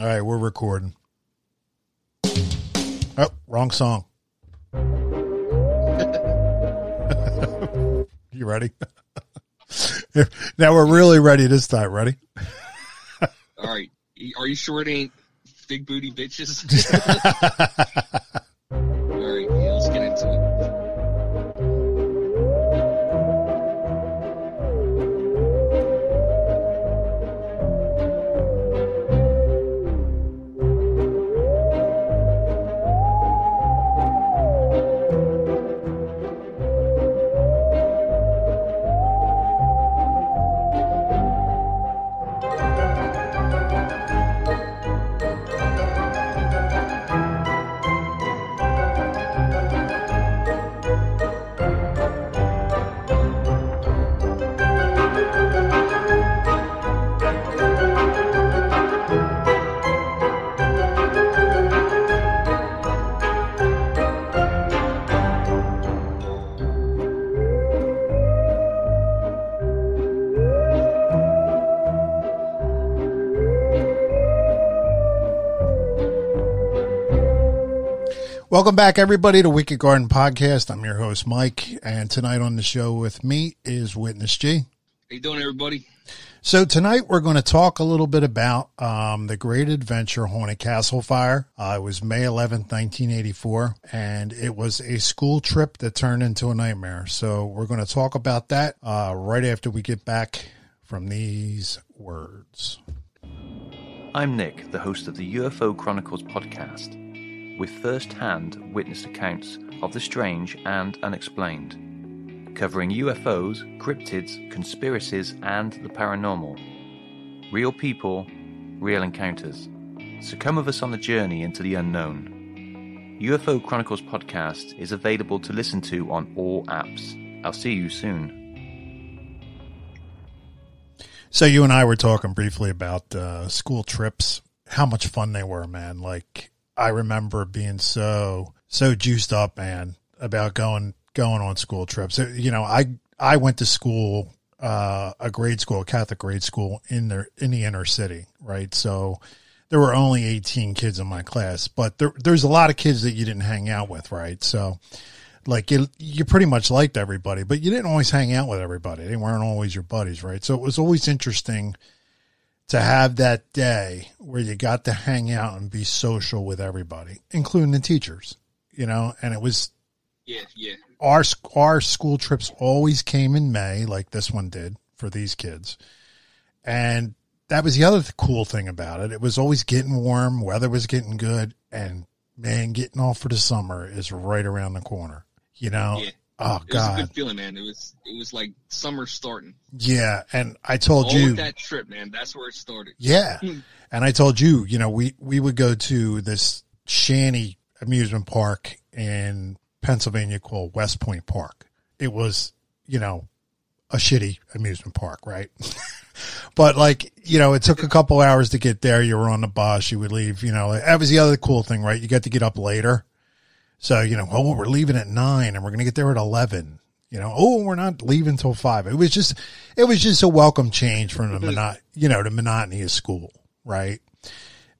All right, we're recording. Oh, wrong song. you ready? now we're really ready this time. Ready? All right. Are you sure it ain't big booty bitches? Welcome back, everybody, to Wicked Garden Podcast. I'm your host, Mike, and tonight on the show with me is Witness G. How you doing, everybody? So tonight we're going to talk a little bit about um, the Great Adventure Haunted Castle Fire. Uh, it was May 11th, 1984, and it was a school trip that turned into a nightmare. So we're going to talk about that uh, right after we get back from these words. I'm Nick, the host of the UFO Chronicles podcast with first hand witness accounts of the strange and unexplained, covering UFOs, cryptids, conspiracies, and the paranormal. Real people, real encounters. So come with us on the journey into the unknown. UFO Chronicles podcast is available to listen to on all apps. I'll see you soon. So you and I were talking briefly about uh, school trips, how much fun they were, man. Like I remember being so so juiced up, man, about going going on school trips. You know, I I went to school, uh, a grade school, a Catholic grade school in the in the inner city, right? So there were only 18 kids in my class, but there, there's a lot of kids that you didn't hang out with, right? So like you, you pretty much liked everybody, but you didn't always hang out with everybody. They weren't always your buddies, right? So it was always interesting to have that day where you got to hang out and be social with everybody, including the teachers, you know, and it was, yeah, yeah. Our, our school trips always came in May, like this one did for these kids. And that was the other cool thing about it. It was always getting warm, weather was getting good, and man, getting off for the summer is right around the corner, you know? Yeah. Oh god. It was a good feeling, man. It was it was like summer starting. Yeah. And I told All you that trip, man. That's where it started. Yeah. Hmm. And I told you, you know, we, we would go to this shanty amusement park in Pennsylvania called West Point Park. It was, you know, a shitty amusement park, right? but like, you know, it took a couple hours to get there. You were on the bus. You would leave, you know, that was the other cool thing, right? You got to get up later. So, you know, oh, we're leaving at nine and we're going to get there at 11. You know, oh, we're not leaving till five. It was just, it was just a welcome change from the monot, you know, the monotony of school, right?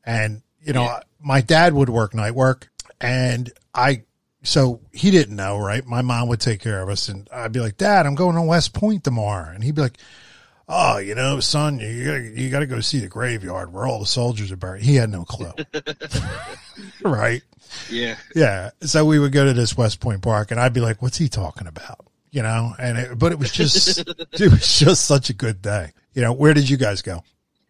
And you know, Yeah. my dad would work night work, and I, so he didn't know, right? My mom would take care of us, and I'd be like, Dad, I'm going to West Point tomorrow, and he'd be like, Oh, you know, son, you gotta, you got to go see the graveyard where all the soldiers are buried. He had no clue, right? Yeah. Yeah. So we would go to this West Point Park and I'd be like, what's he talking about? You know, and it, but it was just, it was just such a good day. You know, where did you guys go?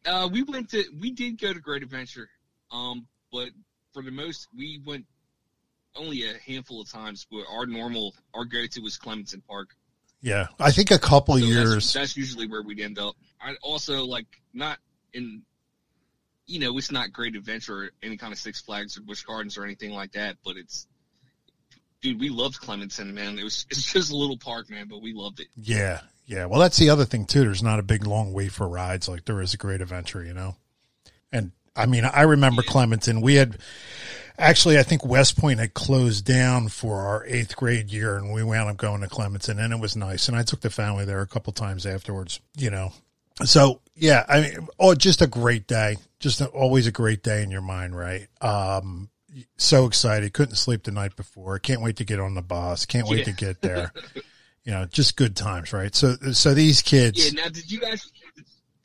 Uh, we went to we did go to Great Adventure, um, but for the most we went only a handful of times. But our normal our go to was Clementon Park. Yeah. I think a couple So that's- years. That's, usually where we'd end up. I also like not in, you know, it's not Great Adventure or any kind of Six Flags or Busch Gardens or anything like that. But it's, dude, we loved Clementon, man. It was it's just a little park, man, but we loved it. Yeah. Yeah. Well, that's the other thing too. There's not a big long wait for rides like there is a great adventure, you know? And I mean, I remember Yeah. Clementon. We had actually, I think West Point had closed down for our eighth grade year and we wound up going to Clementon and it was nice. And I took the family there a couple times afterwards, you know, So yeah, I mean, oh, just a great day. Just a, always a great day in your mind, right? Um, so excited. Couldn't sleep the night before. Can't wait to get on the bus. Can't wait Yeah. to get there. you know, just good times, right? So, so these kids, Yeah. Now, did you guys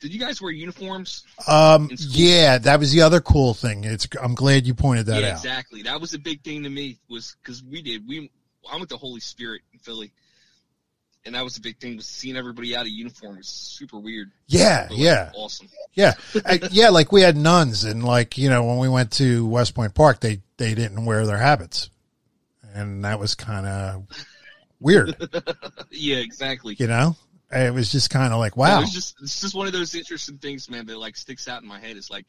did you guys wear uniforms? um, yeah, that was the other cool thing. It's, I'm glad you pointed that yeah, out. exactly. That was a big thing to me was because we did. We I went to Holy Spirit in Philly, and that was a big thing. Was seeing everybody out of uniform was super weird. Yeah, but, like, yeah. awesome. Yeah, I, yeah. Like we had nuns, and like you know, when we went to West Point Park, they they didn't wear their habits, and that was kind of weird. yeah, exactly. You know, it was just kind of like, wow. it's just it's just one of those interesting things, man, that like sticks out in my head. It's like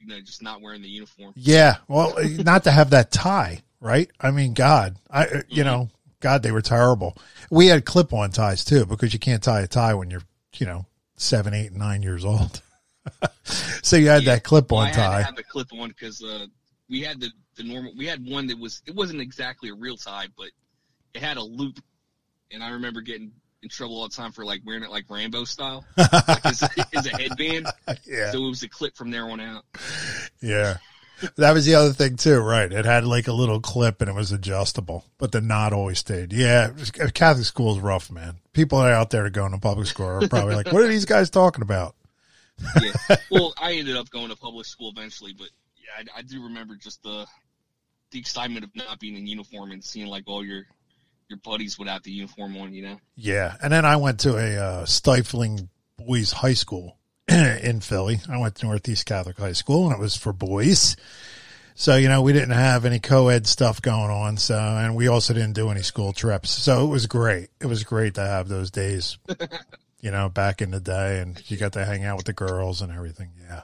you know just not wearing the uniform. Yeah, well, not to have that tie, right? I mean, God, I uh, you Mhm. know, God, they were terrible. We had clip-on ties too because you can't tie a tie when you're you know seven, eight, nine years old. so you had Yeah. that clip-on Well, I had tie. to have the clip on because uh, we had the the normal. We had one that was it wasn't exactly a real tie, but it had a loop, and I remember getting in trouble all the time for like wearing it like Rambo style, like as, as a headband. yeah. So it was a clip from there on out. Yeah. That was the other thing too, right? It had like a little clip and it was adjustable, but the knot always stayed. Yeah, uh, Catholic school is rough, man. People are out there going to public school are probably like, "What are these guys talking about?" Yeah. well, I ended up going to public school eventually, but yeah, I, I do remember just the the excitement of not being in uniform and seeing like all your your buddies without the uniform on. You know. Yeah, and then I went to a uh, stifling boys' high school in Philly. I went to Northeast Catholic High School, and it was for boys. So you know we didn't have any co-ed stuff going on. So and we also didn't do any school trips. So it was great. It was great to have those days. you know, back in the day, and you got to hang out with the girls and everything. Yeah,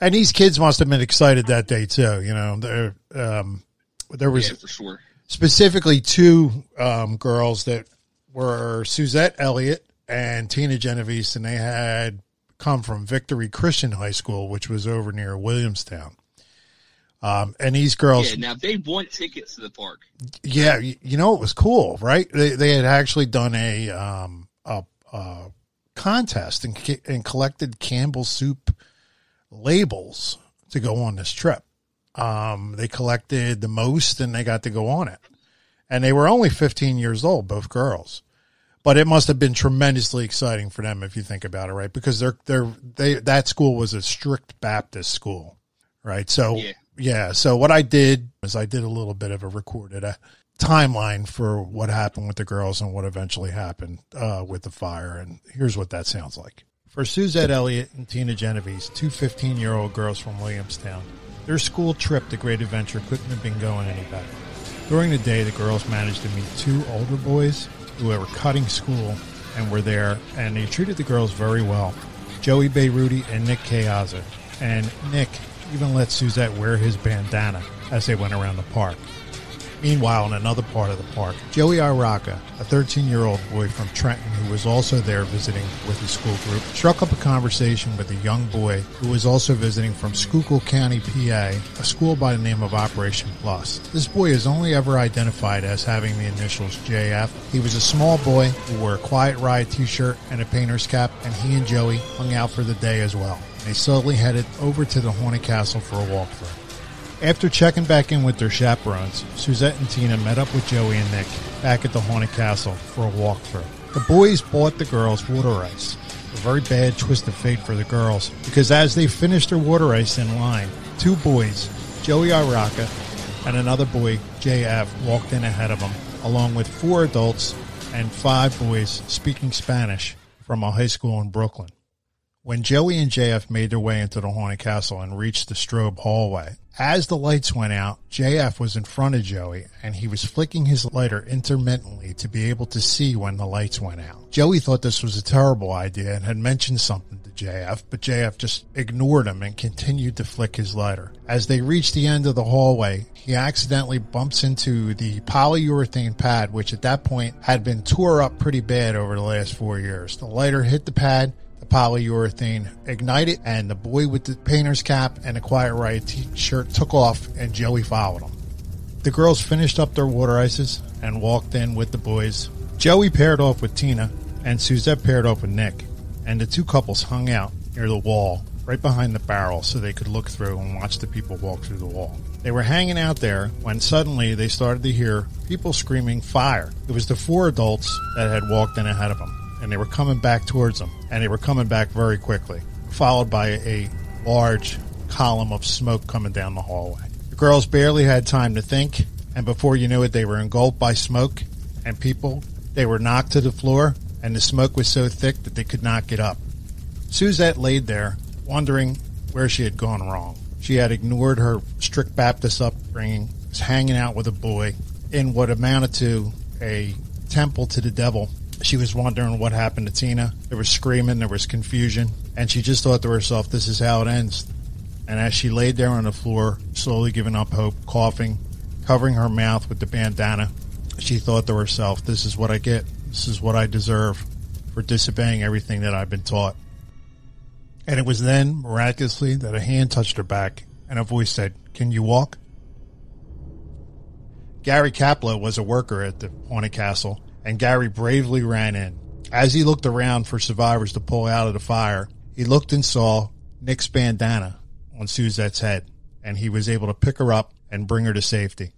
and these kids must have been excited that day too. You know, there um, there was yeah, for sure. Specifically two um, girls that were Suzette Elliott and Tina Genovese, and they had come from Victory Christian High School, which was over near Williamstown. Um, and these girls, Yeah. Now they want tickets to the park. yeah, you, you know, it was cool, right? They, they had actually done a, um, a, a contest and, and collected Campbell soup labels to go on this trip. Um, they collected the most and they got to go on it. And they were only 15 years old, both girls. But it must have been tremendously exciting for them if you think about it, right? Because they're, they're, they, that school was a strict Baptist school, right? So, Yeah. yeah. So what I did is I did a little bit of a recorded a timeline for what happened with the girls and what eventually happened uh, with the fire. And here's what that sounds like. For Suzette Elliott and Tina Genovese, two 15 year old girls from Williamstown, their school trip to Great Adventure couldn't have been going any better. During the day, the girls managed to meet two older boys who were cutting school and were there, and they treated the girls very well. Joey Beiruti and Nick Kayaza. And Nick even let Suzette wear his bandana as they went around the park. Meanwhile, in another part of the park, Joey Araka, a 13 year old boy from Trenton who was also there visiting with his school group, struck up a conversation with a young boy who was also visiting from Schuylkill County, PA, a school by the name of Operation Plus. This boy is only ever identified as having the initials JF. He was a small boy who wore a Quiet Riot t shirt and a painter's cap, and he and Joey hung out for the day as well. They slowly headed over to the Haunted Castle for a walkthrough. After checking back in with their chaperones, Suzette and Tina met up with Joey and Nick back at the Haunted Castle for a walkthrough. The boys bought the girls water ice. A very bad twist of fate for the girls, because as they finished their water ice in line, two boys, Joey Araka and another boy, JF, walked in ahead of them, along with four adults and five boys speaking Spanish from a high school in Brooklyn. When Joey and JF made their way into the haunted castle and reached the strobe hallway, as the lights went out, JF was in front of Joey and he was flicking his lighter intermittently to be able to see when the lights went out. Joey thought this was a terrible idea and had mentioned something to JF, but JF just ignored him and continued to flick his lighter. As they reached the end of the hallway, he accidentally bumps into the polyurethane pad, which at that point had been tore up pretty bad over the last four years. The lighter hit the pad, polyurethane ignited, and the boy with the painter's cap and the Quiet Riot t-shirt took off, and Joey followed him. The girls finished up their water ices and walked in with the boys. Joey paired off with Tina, and Suzette paired off with Nick. and the two couples hung out near the wall right behind the barrel so they could look through and watch the people walk through the wall. They were hanging out there when suddenly they started to hear people screaming fire. It was the four adults that had walked in ahead of them, and they were coming back towards them, and they were coming back very quickly, followed by a large column of smoke coming down the hallway. The girls barely had time to think, and before you knew it, they were engulfed by smoke and people. They were knocked to the floor, and the smoke was so thick that they could not get up. Suzette laid there, wondering where she had gone wrong. She had ignored her strict Baptist upbringing, was hanging out with a boy in what amounted to a temple to the devil. She was wondering what happened to Tina. There was screaming, there was confusion, and she just thought to herself, this is how it ends. And as she laid there on the floor, slowly giving up hope, coughing, covering her mouth with the bandana, she thought to herself, this is what I get. This is what I deserve for disobeying everything that I've been taught. And it was then, miraculously, that a hand touched her back and a voice said, Can you walk? Gary Kapla was a worker at the Haunted Castle, and Gary bravely ran in. As he looked around for survivors to pull out of the fire, he looked and saw Nick's bandana on Suzette's head, and he was able to pick her up and bring her to safety.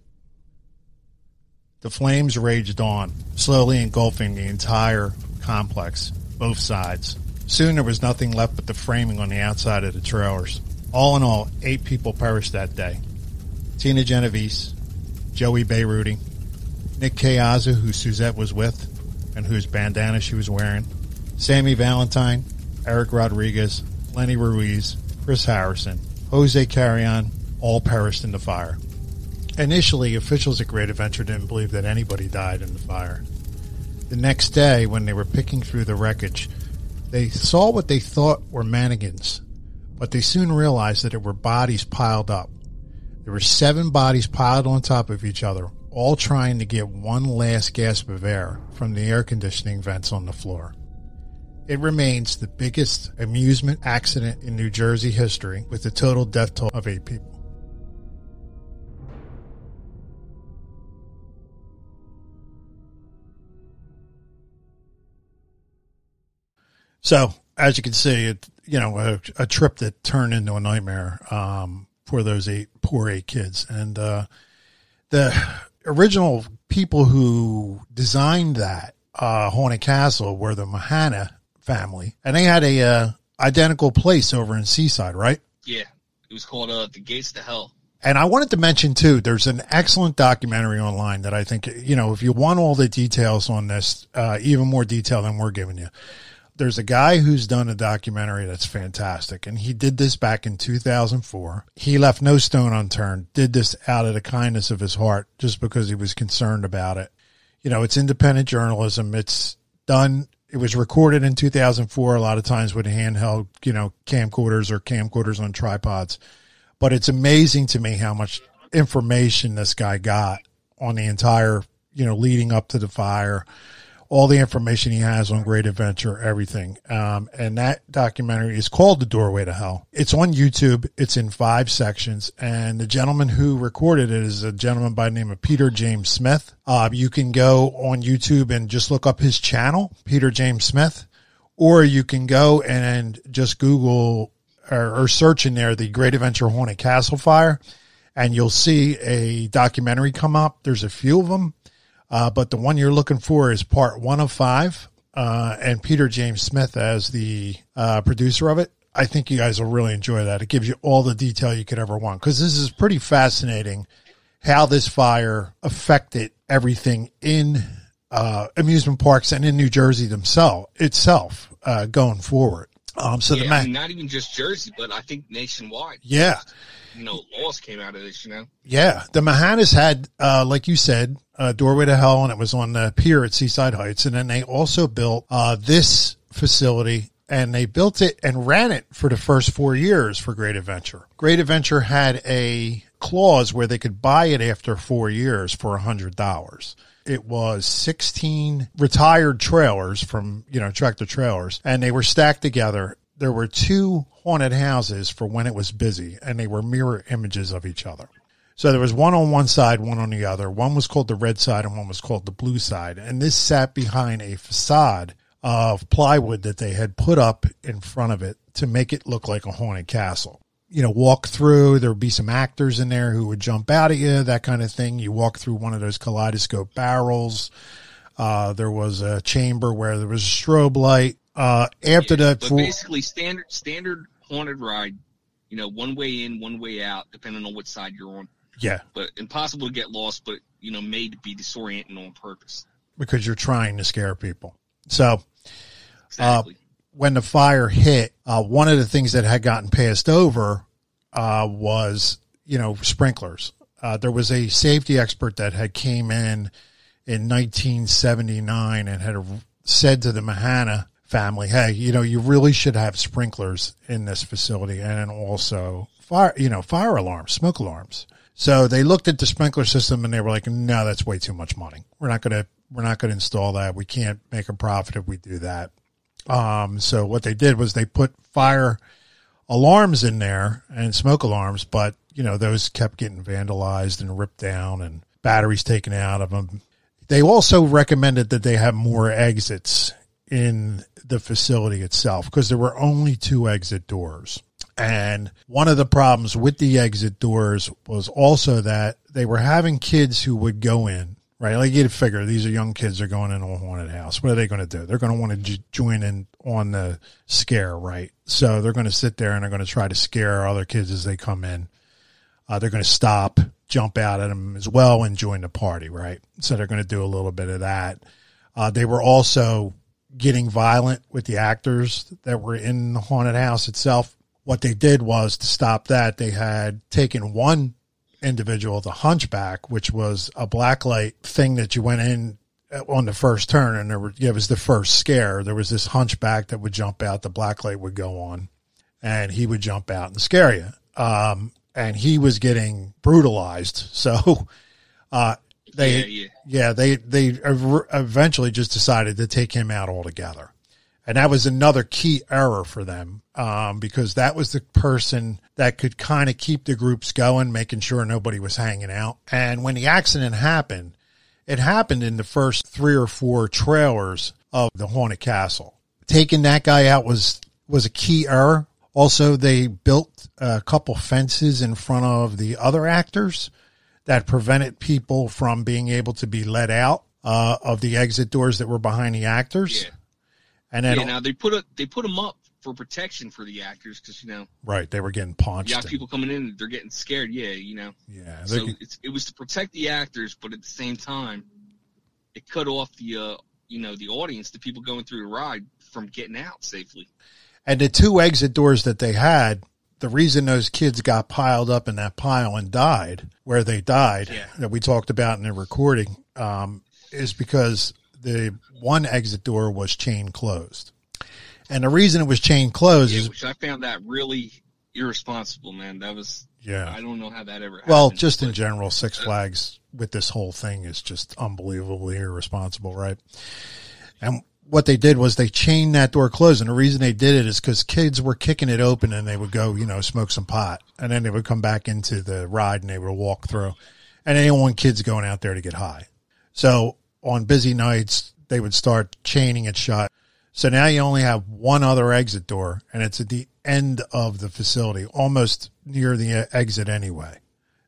The flames raged on, slowly engulfing the entire complex, both sides. Soon there was nothing left but the framing on the outside of the trailers. All in all, eight people perished that day. Tina Genovese, Joey Beiruti, Nick Kayaza, who Suzette was with, and whose bandana she was wearing, Sammy Valentine, Eric Rodriguez, Lenny Ruiz, Chris Harrison, Jose Carrion, all perished in the fire. Initially, officials at Great Adventure didn't believe that anybody died in the fire. The next day, when they were picking through the wreckage, they saw what they thought were mannequins, but they soon realized that it were bodies piled up. There were seven bodies piled on top of each other, all trying to get one last gasp of air from the air conditioning vents on the floor. It remains the biggest amusement accident in New Jersey history with a total death toll of eight people. So, as you can see, it you know a, a trip that turned into a nightmare um, for those eight poor eight kids, and uh, the original people who designed that uh, haunted castle were the Mahana family, and they had a uh, identical place over in Seaside, right? Yeah, it was called uh, the Gates to Hell. And I wanted to mention too, there's an excellent documentary online that I think, you know, if you want all the details on this, uh, even more detail than we're giving you, there's a guy who's done a documentary that's fantastic. And he did this back in 2004. He left no stone unturned, did this out of the kindness of his heart just because he was concerned about it. You know, it's independent journalism. It's done. It was recorded in 2004, a lot of times with handheld, you know, camcorders or camcorders on tripods but it's amazing to me how much information this guy got on the entire, you know, leading up to the fire, all the information he has on Great Adventure, everything. Um, and that documentary is called The Doorway to Hell. It's on YouTube. It's in five sections. And the gentleman who recorded it is a gentleman by the name of Peter James Smith. Uh, you can go on YouTube and just look up his channel, Peter James Smith, or you can go and just Google or, or search in there the Great Adventure Haunted Castle Fire, and you'll see a documentary come up. There's a few of them, uh, but the one you're looking for is part one of five, uh, and Peter James Smith as the uh, producer of it. I think you guys will really enjoy that. It gives you all the detail you could ever want because this is pretty fascinating how this fire affected everything in uh, amusement parks and in New Jersey themselves itself uh, going forward. Um, so yeah, the I mean, not even just Jersey, but I think nationwide. Yeah. You know, laws came out of this, you know? Yeah. The Mahanas had, uh, like you said, uh, Doorway to Hell, and it was on the pier at Seaside Heights. And then they also built uh, this facility and they built it and ran it for the first four years for Great Adventure. Great Adventure had a clause where they could buy it after four years for a hundred dollars. It was 16 retired trailers from, you know, tractor trailers and they were stacked together. There were two haunted houses for when it was busy and they were mirror images of each other. So there was one on one side, one on the other. One was called the red side and one was called the blue side. And this sat behind a facade of plywood that they had put up in front of it to make it look like a haunted castle. You know, walk through, there would be some actors in there who would jump out at you, that kind of thing. You walk through one of those kaleidoscope barrels. Uh, there was a chamber where there was a strobe light. Uh, after Yeah, that, but for- basically standard standard haunted ride. You know, one way in, one way out, depending on what side you're on. yeah, But impossible to get lost, but you know, made to be disorienting on purpose. because you're trying to scare people. So, Exactly. When the fire hit, uh, one of the things that had gotten passed over uh, was, you know, sprinklers. Uh, there was a safety expert that had came in in 1979 and had said to the Mahana family, "Hey, you know, you really should have sprinklers in this facility, and also fire, you know, fire alarms, smoke alarms." So they looked at the sprinkler system and they were like, "No, that's way too much money. We're not going to." We're not going to install that. We can't make a profit if we do that. Um, so what they did was they put fire alarms in there and smoke alarms, but you know those kept getting vandalized and ripped down and batteries taken out of them. They also recommended that they have more exits in the facility itself because there were only two exit doors. And one of the problems with the exit doors was also that they were having kids who would go in right? Like you figure these are young kids. They're going into a haunted house. What are they going to do? They're going to want to j- join in on the scare, right? So they're going to sit there and they're going to try to scare other kids as they come in. Uh, they're going to stop, jump out at them as well, and join the party, right? So they're going to do a little bit of that. Uh, they were also getting violent with the actors that were in the haunted house itself. What they did was to stop that, they had taken one individual, the hunchback, which was a blacklight thing that you went in on the first turn and there were, it was the first scare. There was this hunchback that would jump out, the blacklight would go on and he would jump out and scare you. Um, and he was getting brutalized. So, uh, they, yeah, yeah. yeah, they they eventually just decided to take him out altogether, and that was another key error for them um, because that was the person that could kind of keep the groups going, making sure nobody was hanging out. And when the accident happened, it happened in the first three or four trailers of the haunted castle. Taking that guy out was was a key error. Also, they built a couple fences in front of the other actors that prevented people from being able to be let out uh, of the exit doors that were behind the actors. Yeah. And then, yeah, now they put a, they put them up for protection for the actors because you know right, they were getting you punched. got and- people coming in, they're getting scared. Yeah, you know. yeah, So it was to protect the actors, but at the same time, it cut off the uh, you know the audience, the people going through the ride, from getting out safely. and the two exit doors that they had, the reason those kids got piled up in that pile and died where they died Yeah. that we talked about in the recording um, is because the one exit door was chain closed. And the reason it was chain closed Yeah, is which I found that really irresponsible, man. That was yeah. I don't know how that ever. Well, happened, just in general, Six uh, Flags with this whole thing is just unbelievably irresponsible, right? And what they did was they chained that door closed. And the reason they did it is because kids were kicking it open and they would go, you know, smoke some pot. And then they would come back into the ride and they would walk through. And they didn't want kids going out there to get high. So on busy nights, they would start chaining it shut. So now you only have one other exit door and it's at the end of the facility, almost near the exit anyway.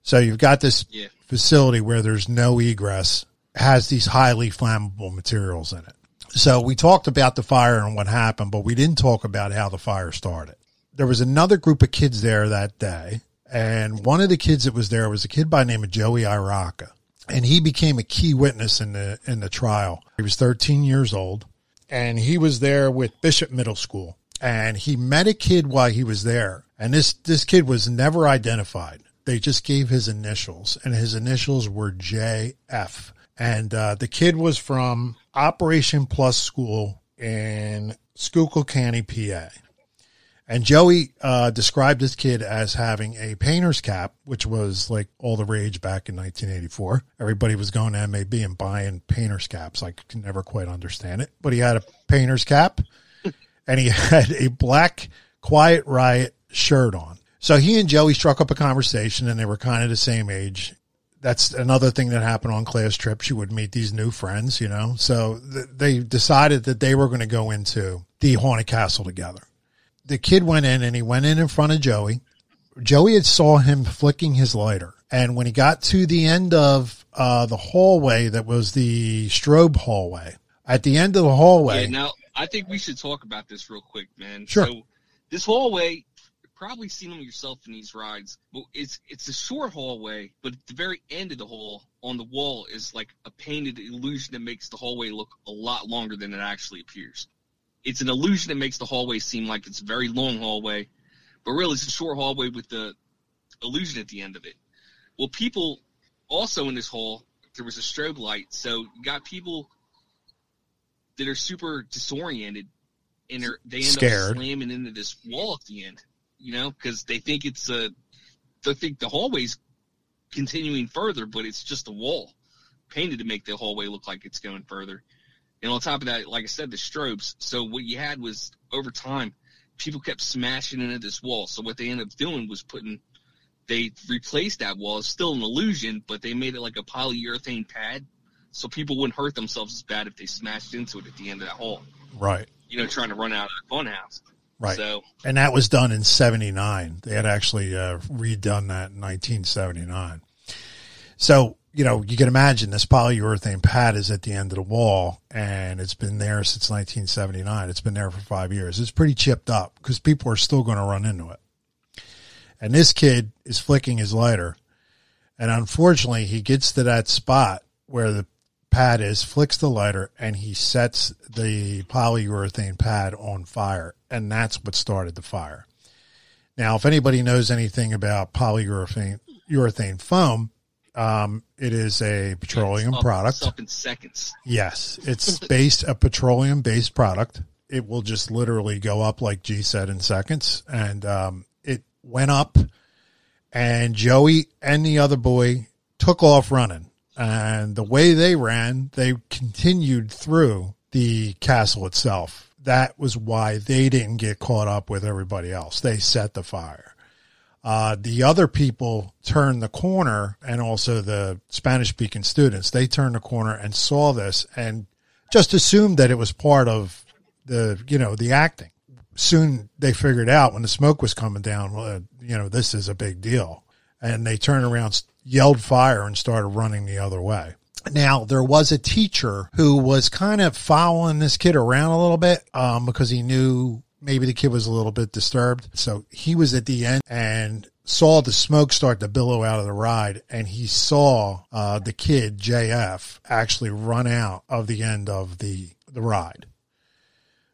So you've got this Yeah. facility where there's no egress, has these highly flammable materials in it. So we talked about the fire and what happened, but we didn't talk about how the fire started. There was another group of kids there that day, and one of the kids that was there was a kid by the name of Joey Iraka, and he became a key witness in the in the trial. He was 13 years old, and he was there with Bishop Middle School, and he met a kid while he was there, and this this kid was never identified. They just gave his initials, and his initials were JF. And uh, the kid was from Operation Plus School in Schuylkill County, PA. And Joey uh, described this kid as having a painter's cap, which was like all the rage back in 1984. Everybody was going to MAB and buying painter's caps. I could never quite understand it, but he had a painter's cap and he had a black Quiet Riot shirt on. So he and Joey struck up a conversation and they were kind of the same age. that's another thing that happened on class trips. You would meet these new friends, you know. So th- they decided that they were going to go into the haunted castle together. The kid went in and he went in in front of Joey. Joey had saw him flicking his lighter, and when he got to the end of uh, the hallway, that was the strobe hallway. At the end of the hallway, Yeah, now I think we should talk about this real quick, man. Sure. So this hallway, you've probably seen them yourself in these rides. But it's it's a short hallway, but at the very end of the hall on the wall is like a painted illusion that makes the hallway look a lot longer than it actually appears. It's an illusion that makes the hallway seem like it's a very long hallway, but really it's a short hallway with the illusion at the end of it. Well, people also in this hall, there was a strobe light, so you got people that are super disoriented and are, they end Scared. up slamming into this wall at the end, you know, because they think it's a, they think the hallway's continuing further, but it's just a wall painted to make the hallway look like it's going further. And on top of that, like I said, the strobes. So what you had was over time, people kept smashing into this wall. So what they ended up doing was putting, they replaced that wall. It's still an illusion, but they made it like a polyurethane pad, so people wouldn't hurt themselves as bad if they smashed into it at the end of that hall. right, You know, trying to run out of the funhouse. right. So and that was done in 79 they had actually uh, redone that in 1979 so you know you can imagine this polyurethane pad is at the end of the wall and it's been there since 1979 it's been there for five years. It's pretty chipped up because people are still going to run into it. And this kid is flicking his lighter and unfortunately he gets to that spot where the pad is flicks the lighter and he sets the polyurethane pad on fire and that's what started the fire. Now if anybody knows anything about polyurethane urethane foam um, it is a petroleum up- product up in seconds. Yes, it's based a petroleum based product. It will just literally go up like G said in seconds, and um, it went up, and Joey and the other boy took off running, and the way they ran, they continued through the castle itself. That was why they didn't get caught up with everybody else. They set the fire. Uh, the other people turned the corner and also the Spanish speaking students, they turned the corner and saw this and just assumed that it was part of the, you know, the acting. Soon they figured out when the smoke was coming down, well, uh, you know, this is a big deal. And they turned around, yelled fire and started running the other way. Now there was a teacher who was kind of following this kid around a little bit, um, because he knew maybe the kid was a little bit disturbed. So he was at the end and saw the smoke start to billow out of the ride and he saw, uh, the kid JF actually run out of the end of the, the ride.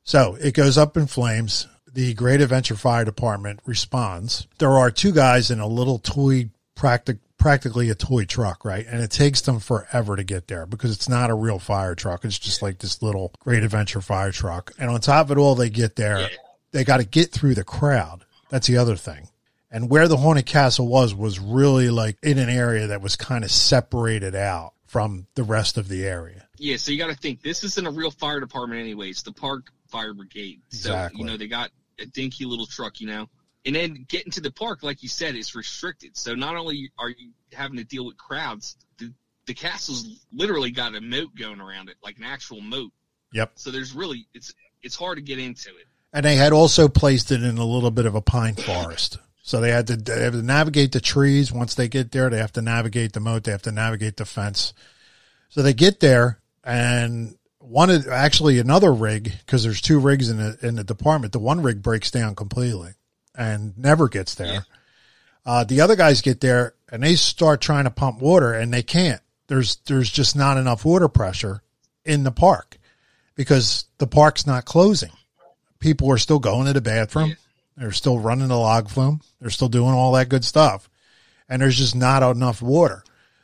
So it goes up in flames. The Great Adventure Fire Department responds. There are two guys in a little toy, practic, practically a toy truck, right? And it takes them forever to get there because it's not a real fire truck. It's just like this little Great Adventure fire truck. And on top of it all, they get there. They got to get through the crowd. That's the other thing. And where the Haunted Castle was, was really like in an area that was kind of separated out from the rest of the area. Yeah, so you got to think this isn't a real fire department, anyways. The park fire brigade. So Exactly. you know they got a dinky little truck, you know, and then getting to the park, like you said, is restricted. So not only are you having to deal with crowds, the the castle's literally got a moat going around it, like an actual moat. Yep. So there's really it's it's hard to get into it. And they had also placed it in a little bit of a pine forest. So they had to, they have to navigate the trees. Once they get there, they have to navigate the moat. They have to navigate the fence. So they get there and one of actually another rig, because there's two rigs in the, in the department. The one rig breaks down completely and never gets there. Yeah. Uh, the other guys get there and they start trying to pump water and they can't. There's, there's just not enough water pressure in the park because the park's not closing. People are still going to the bathroom. Yeah. They're still running the log flume. They're still doing all that good stuff. And there's just not enough water.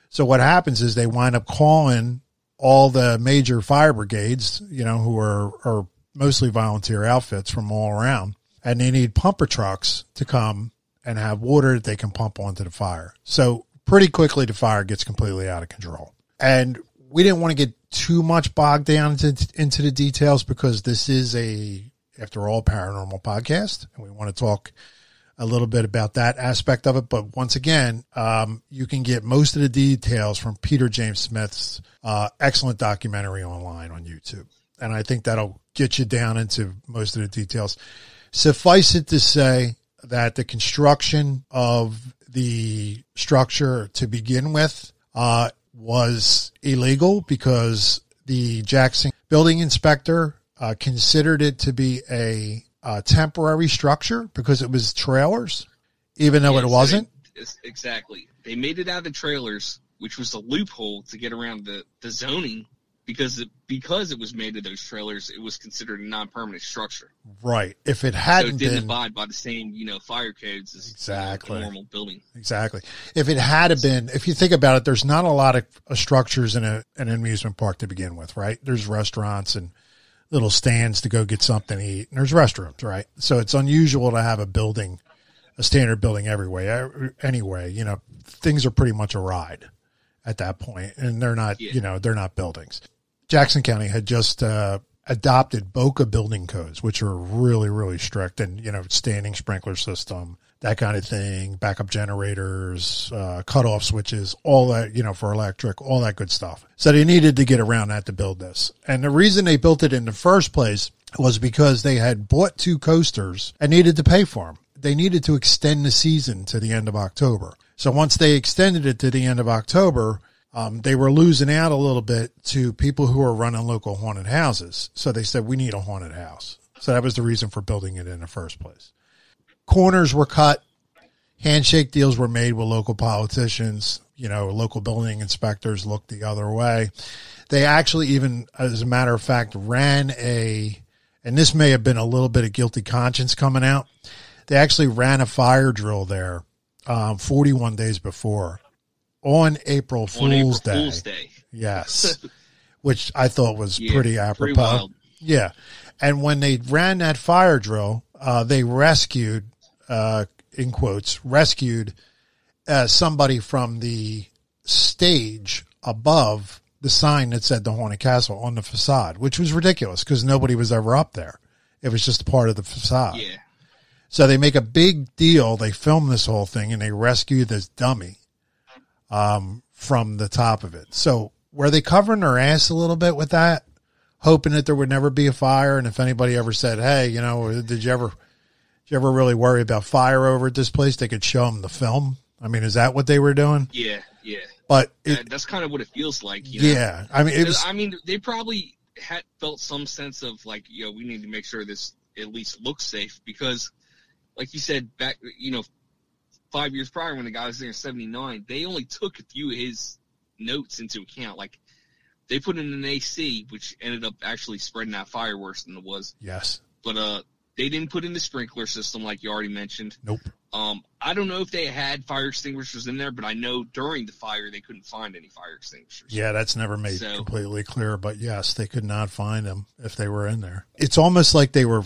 So what happens is they wind up calling all the major fire brigades, you know, who are, are mostly volunteer outfits from all around. And they need pumper trucks to come and have water that they can pump onto the fire. So pretty quickly the fire gets completely out of control. And we didn't want to get too much bogged down into, into the details because this is a, after all, paranormal podcast, and we want to talk a little bit about that aspect of it. But once again, um, you can get most of the details from Peter James Smith's uh, excellent documentary online on YouTube. And I think that'll get you down into most of the details. Suffice it to say that the construction of the structure to begin with uh, was illegal because the Jackson building inspector uh, considered it to be a, a, temporary structure because it was trailers, even though it wasn't. exactly. They made it out of the trailers, which was a loophole to get around the, the zoning because it, because it was made of those trailers, it was considered a non-permanent structure. Right. If it hadn't so it didn't been, abide by the same, you know, fire codes as exactly normal building. Exactly. If it had been, if you think about it, there's not a lot of uh, structures in a, an amusement park to begin with, right? There's restaurants and little stands to go get something to eat, and there's restrooms, right? So it's unusual to have a building, a standard building everywhere. Anyway, you know, things are pretty much a ride at that point, and they're not, yeah. you know, they're not buildings. Jackson County had just uh, adopted BOCA building codes, which are really, really strict and, you know, standing sprinkler system, that kind of thing, backup generators, uh, cutoff switches, all that, you know, for electric, all that good stuff. So they needed to get around that to build this. And the reason they built it in the first place was because they had bought two coasters and needed to pay for them. They needed to extend the season to the end of October. So once they extended it to the end of October, um, they were losing out a little bit to people who are running local haunted houses. So they said, we need a haunted house. So that was the reason for building it in the first place. Corners were cut. Handshake deals were made with local politicians. You know, local building inspectors looked the other way. They actually even, as a matter of fact, ran a, and this may have been a little bit of guilty conscience coming out. They actually ran a fire drill there um, 41 days before on April Fool's, on April Day. Fool's Day. Yes. Which I thought was yeah, pretty apropos. Pretty yeah. And when they ran that fire drill, uh, they rescued, uh, in quotes, rescued uh, somebody from the stage above the sign that said the Haunted Castle on the facade, which was ridiculous because nobody was ever up there. It was just a part of the facade. Yeah. So they make a big deal. They film this whole thing and they rescue this dummy um, from the top of it. So were they covering their ass a little bit with that, hoping that there would never be a fire? And if anybody ever said, "Hey, you know, did you ever, did you ever really worry about fire over at this place?" They could show them the film. I mean, is that what they were doing? Yeah, yeah. But it, that's kind of what it feels like. yeah, I mean, it was. I mean, they probably had felt some sense of like, you know, we need to make sure this at least looks safe because, like you said, back, you know, five years prior when the guy was there in 79, they only took a few of his notes into account. Like they put in an AC, which ended up actually spreading that fire worse than it was. Yes. But, uh, they didn't put in the sprinkler system like you already mentioned. Nope. Um, I don't know if they had fire extinguishers in there, but I know during the fire they couldn't find any fire extinguishers. Yeah, that's never made so, completely clear, but yes, they could not find them if they were in there. It's almost like they were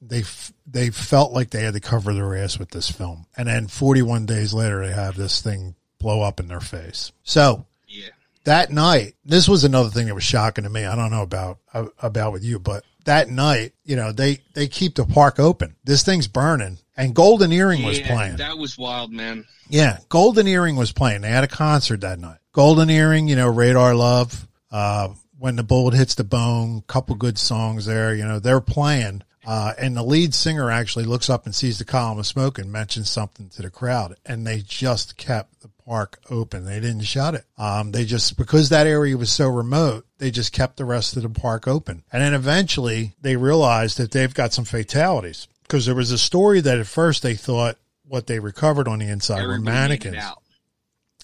they they felt like they had to cover their ass with this film, and then 41 days later, they have this thing blow up in their face. So yeah, that night, this was another thing that was shocking to me. I don't know about about with you, but that night, you know, they they keep the park open. This thing's burning, and Golden Earring yeah, was playing. That was wild, man. Yeah, Golden Earring was playing. They had a concert that night. Golden Earring, you know, Radar Love. Uh, when the bullet hits the bone, couple good songs there. You know, they're playing. Uh, and the lead singer actually looks up and sees the column of smoke and mentions something to the crowd. And they just kept the park open. They didn't shut it. Um, they just, because that area was so remote, they just kept the rest of the park open. And then eventually they realized that they've got some fatalities because there was a story that at first they thought what they recovered on the inside everybody were mannequins.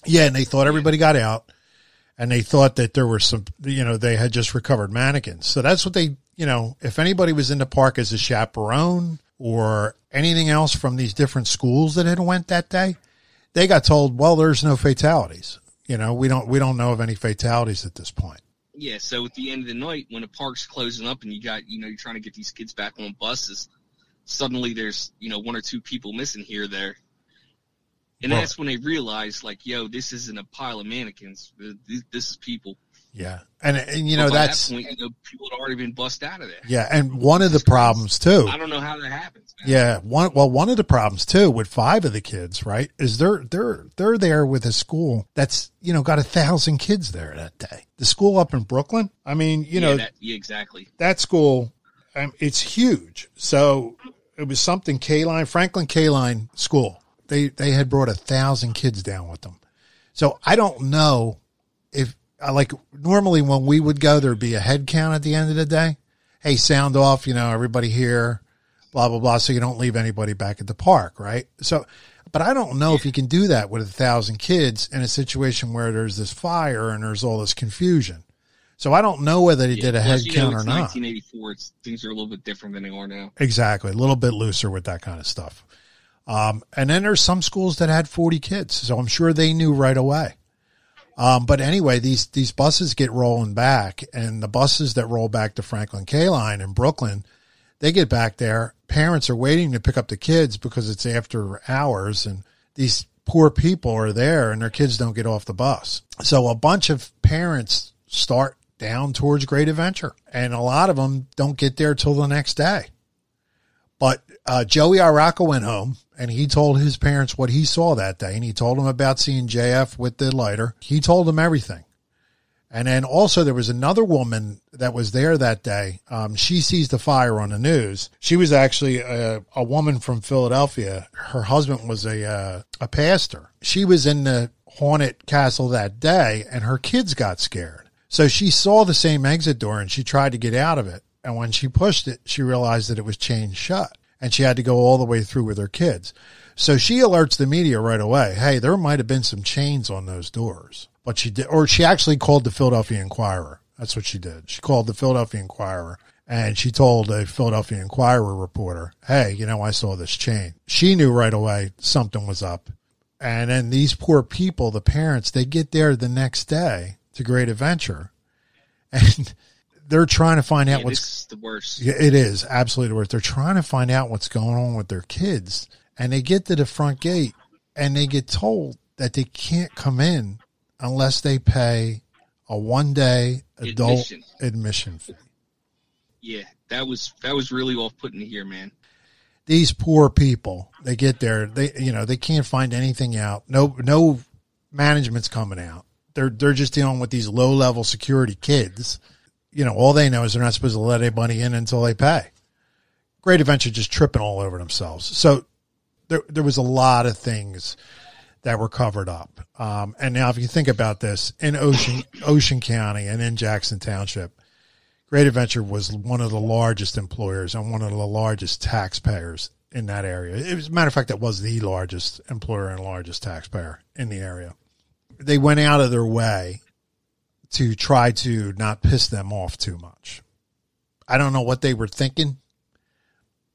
Yeah. And they thought everybody got out and they thought that there were some, you know, they had just recovered mannequins. So that's what they you know, if anybody was in the park as a chaperone or anything else from these different schools that had went that day, they got told, well, there's no fatalities. You know, we don't we don't know of any fatalities at this point. Yeah, so at the end of the night, when the park's closing up and you got you know you're trying to get these kids back on buses, suddenly there's you know one or two people missing here there, and that's when they realize like, yo, this isn't a pile of mannequins. This is people. Yeah, and and you know But that's that point, you know, people had already been bussed out of there. yeah, and one of the problems too. I don't know how that happens. Man. Yeah, one well, one of the problems too with five of the kids, right, is they're they're they're there with a school that's you know got a thousand kids there that day. The school up in Brooklyn, I mean, you yeah, know that, yeah, exactly. that school, um, it's huge. So it was something K Lane Franklin K Lane school. They they had brought a thousand kids down with them. So I don't know if uh, like normally when we would go, there'd be a head count at the end of the day. Hey, sound off, you know, everybody here, blah blah blah. So you don't leave anybody back at the park, right? So, but I don't know if you can do that with a thousand kids in a situation where there's this fire and there's all this confusion. So I don't know whether they Yeah, did a head count know, or not. 1984. Things are a little bit different than they are now. Exactly. A little bit looser with that kind of stuff. Um, and then there's some schools that had 40 kids. So I'm sure they knew right away. Um, but anyway, these, these buses get rolling back and the buses that roll back to Franklin K Lane in Brooklyn, they get back there. Parents are waiting to pick up the kids because it's after hours and these poor people are there and their kids don't get off the bus. So a bunch of parents start down towards Great Adventure and a lot of them don't get there till the next day. But uh, Joey Araca went home and he told his parents what he saw that day. And he told them about seeing JF with the lighter. He told them everything. And then also there was another woman that was there that day. Um, she sees the fire on the news. She was actually a, a woman from Philadelphia. Her husband was a uh, a pastor. She was in the haunted castle that day, and her kids got scared. So she saw the same exit door and she tried to get out of it. And when she pushed it, she realized that it was chained shut and she had to go all the way through with her kids. So she alerts the media right away. Hey, there might have been some chains on those doors, but she did, or she actually called the Philadelphia Inquirer. That's what she did. She called the Philadelphia Inquirer and she told a Philadelphia Inquirer reporter, Hey, you know, I saw this chain. She knew right away something was up. And then these poor people, the parents, they get there the next day to Great Adventure and they're trying to find out Yeah, what's the worst. yeah, it is absolutely the worst. They're trying to find out what's going on with their kids, and they get to the front gate, and they get told that they can't come in unless they pay a one day adult Admission. admission fee. Yeah, that was that was really off putting to hear, man. These poor people, they get there, they you know they can't find anything out. No, no management's coming out. They're they're just dealing with these low level security kids. You know, all they know is they're not supposed to let anybody in until they pay. Great Adventure just tripping all over themselves. So there there was a lot of things that were covered up. Um, and now if you think about this in Ocean Ocean County and in Jackson Township, Great Adventure was one of the largest employers and one of the largest taxpayers in that area. It was, a matter of fact, that was the largest employer and largest taxpayer in the area. They went out of their way to try to not piss them off too much. I don't know what they were thinking.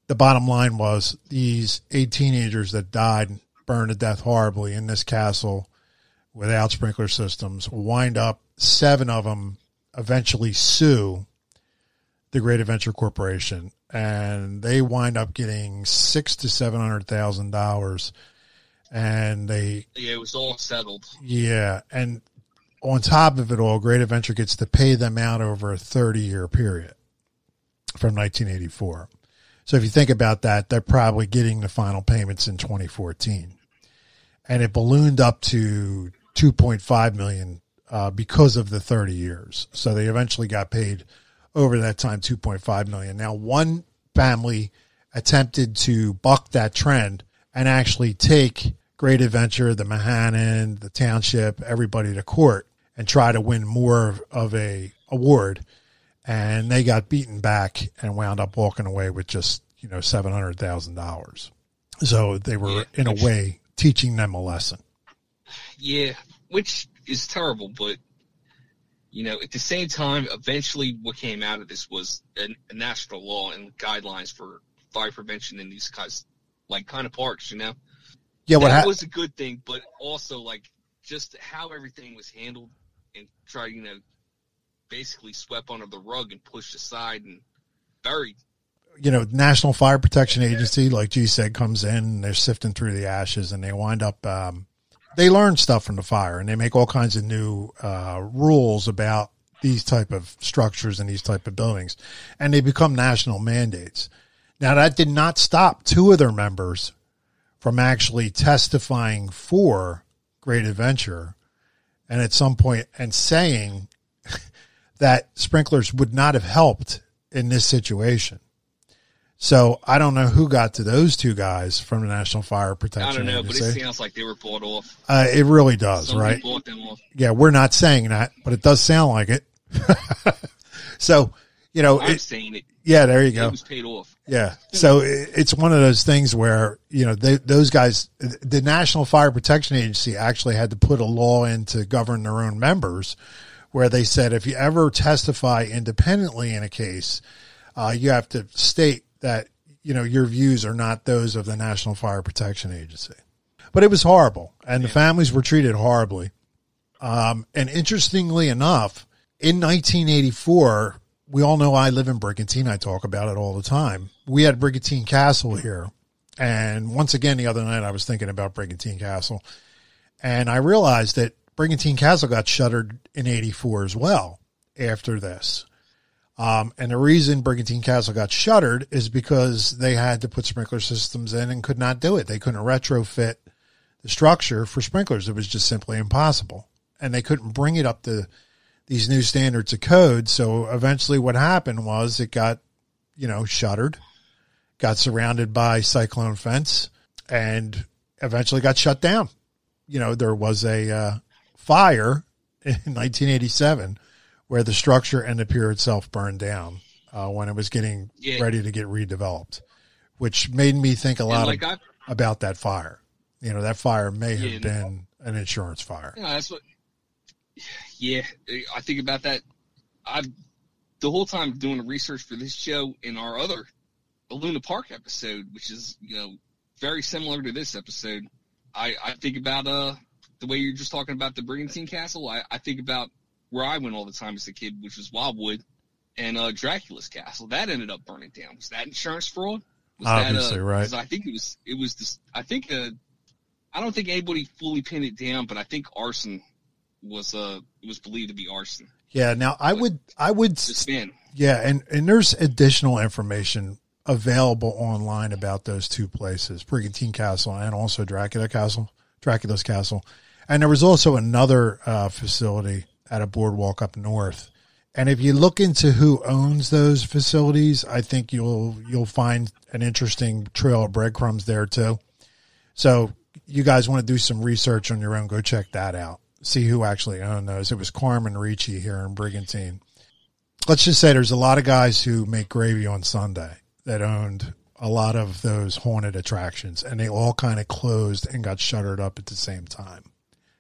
The bottom line was these eight teenagers that died, burned to death horribly in this castle without sprinkler systems, wind up, seven of them eventually sue the Great Adventure Corporation, and they wind up getting six to seven hundred thousand dollars, and they Yeah, it was all settled. yeah, and on top of it all, Great Adventure gets to pay them out over a thirty year period from nineteen eighty four. So if you think about that, they're probably getting the final payments in twenty fourteen, and it ballooned up to two point five million uh, because of the thirty years. So they eventually got paid over that time 2.5 million. Now, one family attempted to buck that trend and actually take Great Adventure, the Mahanan, the township, everybody to court and try to win more of a award. And they got beaten back and wound up walking away with just, you know, $700,000. So they were, Yeah. in a way, teaching them a lesson. Yeah, which is terrible, but you know, at the same time, eventually, what came out of this was a, a national law and guidelines for fire prevention in these kinds, like kind of parks. You know, Yeah, what that happened? was a good thing, but also like just how everything was handled and tried, you know, basically swept under the rug and pushed aside and buried. you know, National Fire Protection Agency, like G said, comes in and they're sifting through the ashes and they wind up, um, they learn stuff from the fire and they make all kinds of new, uh, rules about these type of structures and these type of buildings, and they become national mandates. Now that did not stop two of their members from actually testifying for Great Adventure, and at some point and saying that sprinklers would not have helped in this situation. So I don't know who got to those two guys from the National Fire Protection I don't know, Agency. but it sounds like they were bought off. uh, it really does, Somebody right? bought them off. Yeah, we're not saying that, but it does sound like it. so, you know, I'm it, saying it. Yeah, there you It go. was paid off. Yeah. So it's one of those things where, you know, they, those guys, the National Fire Protection Agency actually had to put a law in to govern their own members where they said if you ever testify independently in a case, uh, you have to state that, you know, your views are not those of the National Fire Protection Agency. But it was horrible and the families were treated horribly. Um, and interestingly enough, in 1984, we all know I live in Brigantine. I talk about it all the time. We had Brigantine Castle here. And once again, the other night I was thinking about Brigantine Castle and I realized that Brigantine Castle got shuttered in 84 as well after this. Um, and the reason Brigantine Castle got shuttered is because they had to put sprinkler systems in and could not do it. They couldn't retrofit the structure for sprinklers. It was just simply impossible. And they couldn't bring it up to these new standards of code. So eventually what happened was it got, you know, shuttered, got surrounded by cyclone fence and eventually got shut down. You know, there was a uh, fire in 1987 where the structure and the pier itself burned down uh, when it was getting Yeah. ready to get redeveloped, which made me think a And lot like of, I, about that fire. You know, that fire may have Yeah. been an insurance fire. Yeah, that's what. Yeah, I think about that. I the whole time doing the research for this show in our other Luna Park episode, which is you know very similar to this episode. I I think about uh the way you're just talking about the Brigantine Castle. I I think about where I went all the time as a kid, which was Wildwood, and uh Dracula's Castle. That ended up burning down. Was that insurance fraud? Was Obviously, that, uh, right. I think it was. It was this. I think uh I don't think anybody fully pinned it down, but I think arson was uh was believed to be arson. Yeah. Now I would, I would, yeah. And, and there's additional information available online about those two places, Brigantine Castle and also Dracula Castle, Dracula's Castle. And there was also another uh, facility at a boardwalk up north. And if you look into who owns those facilities, I think you'll you'll find an interesting trail of breadcrumbs there too. So you guys want to do some research on your own, go check that out. See who actually owned those. It was Carmen Ricci here in Brigantine. Let's just say there's a lot of guys who make gravy on Sunday that owned a lot of those haunted attractions and they all kind of closed and got shuttered up at the same time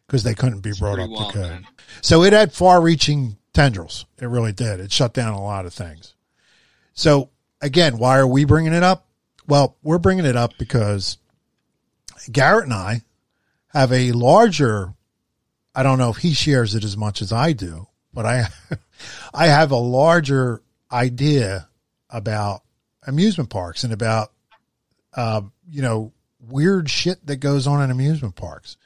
because they couldn't be brought up pretty to code. man. So it had far reaching tendrils. It really did. It shut down a lot of things. So again, why are we bringing it up? Well, we're bringing it up because Garrett and I have a larger, I don't know if he shares it as much as I do, but I, I have a larger idea about amusement parks and about, uh, you know, weird shit that goes on in amusement parks.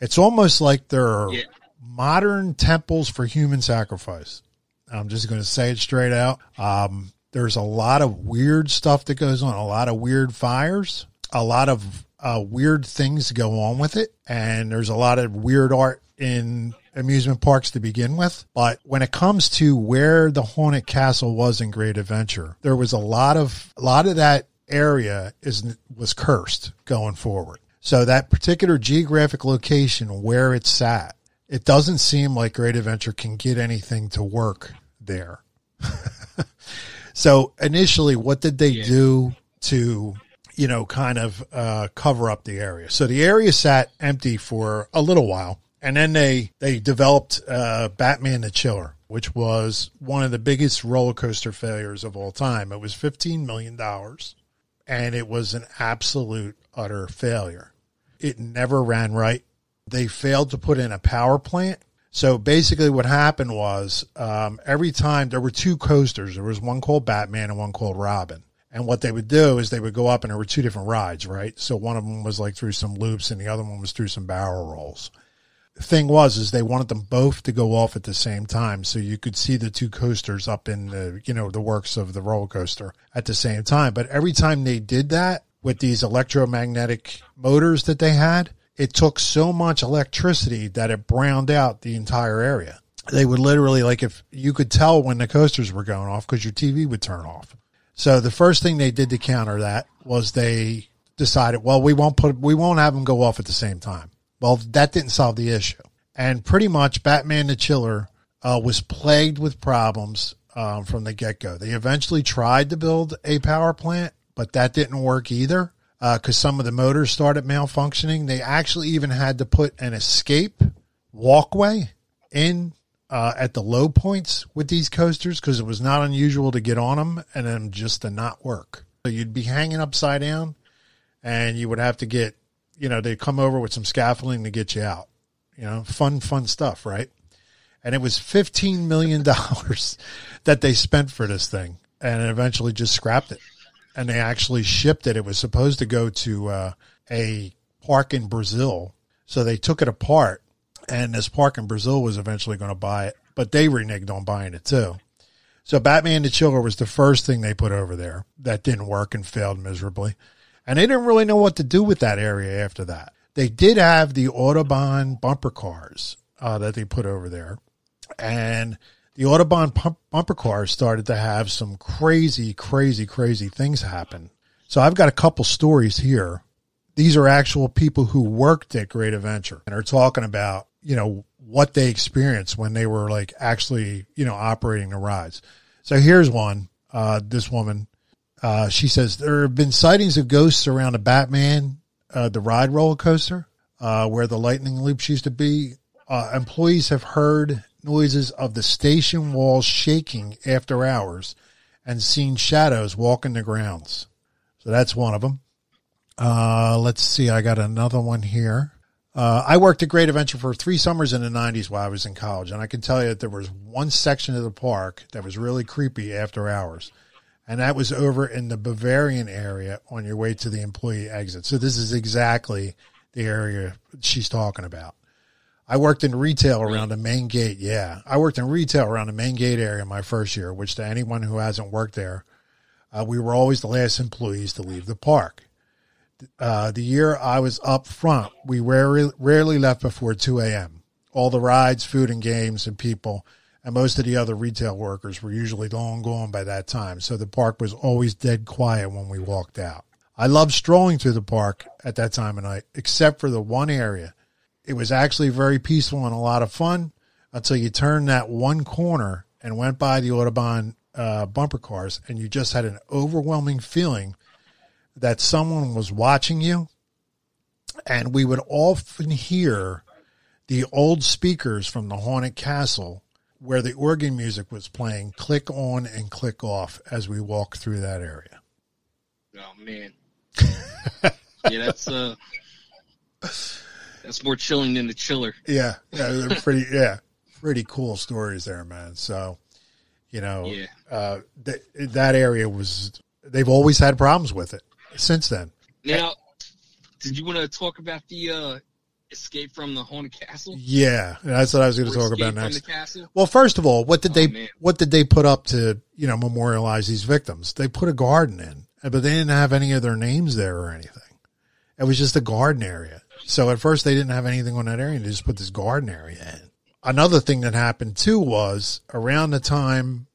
It's almost like there are Yeah. modern temples for human sacrifice. I'm just going to say it straight out. Um, there's a lot of weird stuff that goes on, a lot of weird fires, a lot of uh, weird things go on with it. And there's a lot of weird art in amusement parks to begin with. But when it comes to where the haunted castle was in Great Adventure, there was a lot of, a lot of that area is, was cursed going forward. So that particular geographic location where it sat, it doesn't seem like Great Adventure can get anything to work there. so initially, what did they do to, you know, kind of uh, cover up the area? So the area sat empty for a little while, and then they they developed uh, Batman the Chiller, which was one of the biggest roller coaster failures of all time. It was fifteen million dollars, and it was an absolute utter failure. It never ran right they failed to put in a power plant. So basically, what happened was um, every time there were two coasters, there was one called Batman and one called Robin. And what they would do is they would go up, and there were two different rides, right? So one of them was like through some loops, and the other one was through some barrel rolls. The thing was is they wanted them both to go off at the same time so you could see the two coasters up in the you know the works of the roller coaster at the same time but every time they did that with these electromagnetic motors that they had it took so much electricity that it browned out the entire area they would literally like if you could tell when the coasters were going off because your TV would turn off so the first thing they did to counter that was they decided well we won't put we won't have them go off at the same time well, that didn't solve the issue. And pretty much Batman the Chiller uh, was plagued with problems um, from the get go. They eventually tried to build a power plant, but that didn't work either because uh, some of the motors started malfunctioning. They actually even had to put an escape walkway in uh, at the low points with these coasters because it was not unusual to get on them and then just to not work. So you'd be hanging upside down and you would have to get you know, they'd come over with some scaffolding to get you out. You know, fun, fun stuff, right? And it was fifteen million dollars that they spent for this thing, and eventually just scrapped it. And they actually shipped it. It was supposed to go to uh, a park in Brazil, so they took it apart, and this park in Brazil was eventually going to buy it, but they reneged on buying it too. So Batman the Chiller was the first thing they put over there that didn't work and failed miserably. And they didn't really know what to do with that area after that. They did have the Autobahn bumper cars uh, that they put over there. And the Autobahn pump- bumper cars started to have some crazy, crazy, crazy things happen. So I've got a couple stories here. These are actual people who worked at Great Adventure and are talking about, you know, what they experienced when they were like actually, you know, operating the rides. So here's one. Uh, this woman, uh, she says there have been sightings of ghosts around the Batman, uh, the ride roller coaster, uh, where the lightning loops used to be. Uh, employees have heard noises of the station walls shaking after hours and seen shadows walking the grounds. So that's one of them. Uh, let's see. I got another one here. Uh, I worked at Great Adventure for three summers in the 90s while I was in college, and I can tell you that there was one section of the park that was really creepy after hours and that was over in the Bavarian area on your way to the employee exit. So this is exactly the area she's talking about. I worked in retail around the main gate. Yeah, I worked in retail around the main gate area my first year, which to anyone who hasn't worked there, uh, we were always the last employees to leave the park. Uh, the year I was up front, we rarely, rarely left before 2 a.m. All the rides, food, and games and people and most of the other retail workers were usually long gone by that time, so the park was always dead quiet when we walked out. I loved strolling through the park at that time of night, except for the one area. It was actually very peaceful and a lot of fun until you turned that one corner and went by the Autobahn uh, bumper cars, and you just had an overwhelming feeling that someone was watching you. And we would often hear the old speakers from the Haunted Castle where the organ music was playing click on and click off as we walk through that area. Oh man. yeah, that's uh that's more chilling than the chiller. Yeah. Yeah, they're pretty yeah. Pretty cool stories there, man. So, you know, yeah. uh th- that area was they've always had problems with it since then. Now, did you want to talk about the uh escape from the haunted castle? Yeah, that's what I was going to talk about next. Well, first of all, what did oh, they man. what did they put up to you know memorialize these victims? They put a garden in, but they didn't have any of their names there or anything. It was just a garden area. So at first they didn't have anything on that area. They just put this garden area in. Another thing that happened too was around the time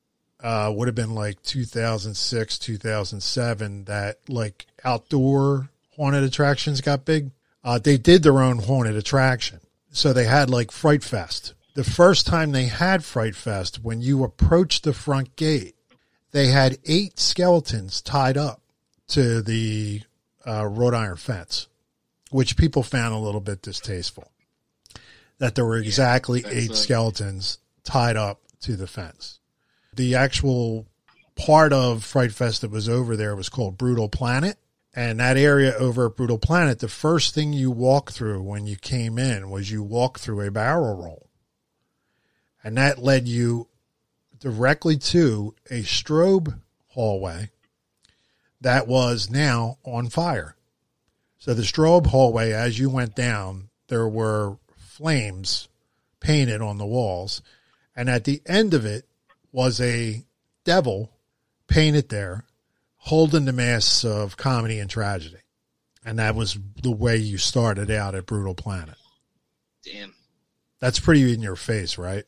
uh, would have been like 2006, 2007 that like outdoor haunted attractions got big uh, they did their own haunted attraction. So they had like Fright Fest. The first time they had Fright Fest, when you approached the front gate, they had eight skeletons tied up to the uh, wrought iron fence, which people found a little bit distasteful. That there were exactly yeah, eight skeletons tied up to the fence. The actual part of Fright Fest that was over there was called Brutal Planet and that area over at Brutal Planet, the first thing you walk through when you came in was you walk through a barrel roll. And that led you directly to a strobe hallway that was now on fire. So the strobe hallway, as you went down, there were flames painted on the walls. And at the end of it was a devil painted there holding the masks of comedy and tragedy. And that was the way you started out at Brutal Planet. Damn. That's pretty in your face, right?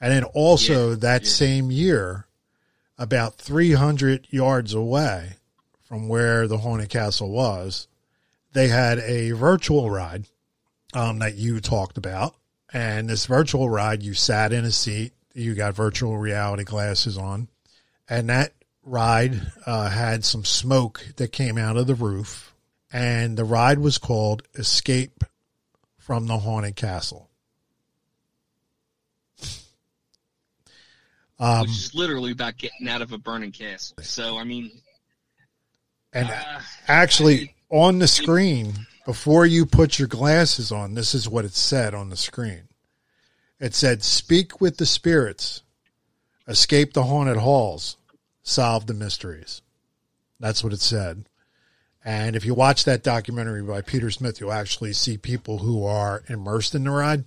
And then also Yeah, that yeah. same year, about 300 yards away from where the Haunted Castle was, they had a virtual ride um, that you talked about. And this virtual ride, you sat in a seat, you got virtual reality glasses on, and that ride uh, had some smoke that came out of the roof. And the ride was called Escape from the Haunted Castle. Um, Which is literally about getting out of a burning castle. So I mean, and uh, actually, on the screen, before you put your glasses on, this is what it said on the screen. It said, Speak with the spirits, escape the haunted halls, solve the mysteries. That's what it said. And if you watch that documentary by Peter Smith, you'll actually see people who are immersed in the ride,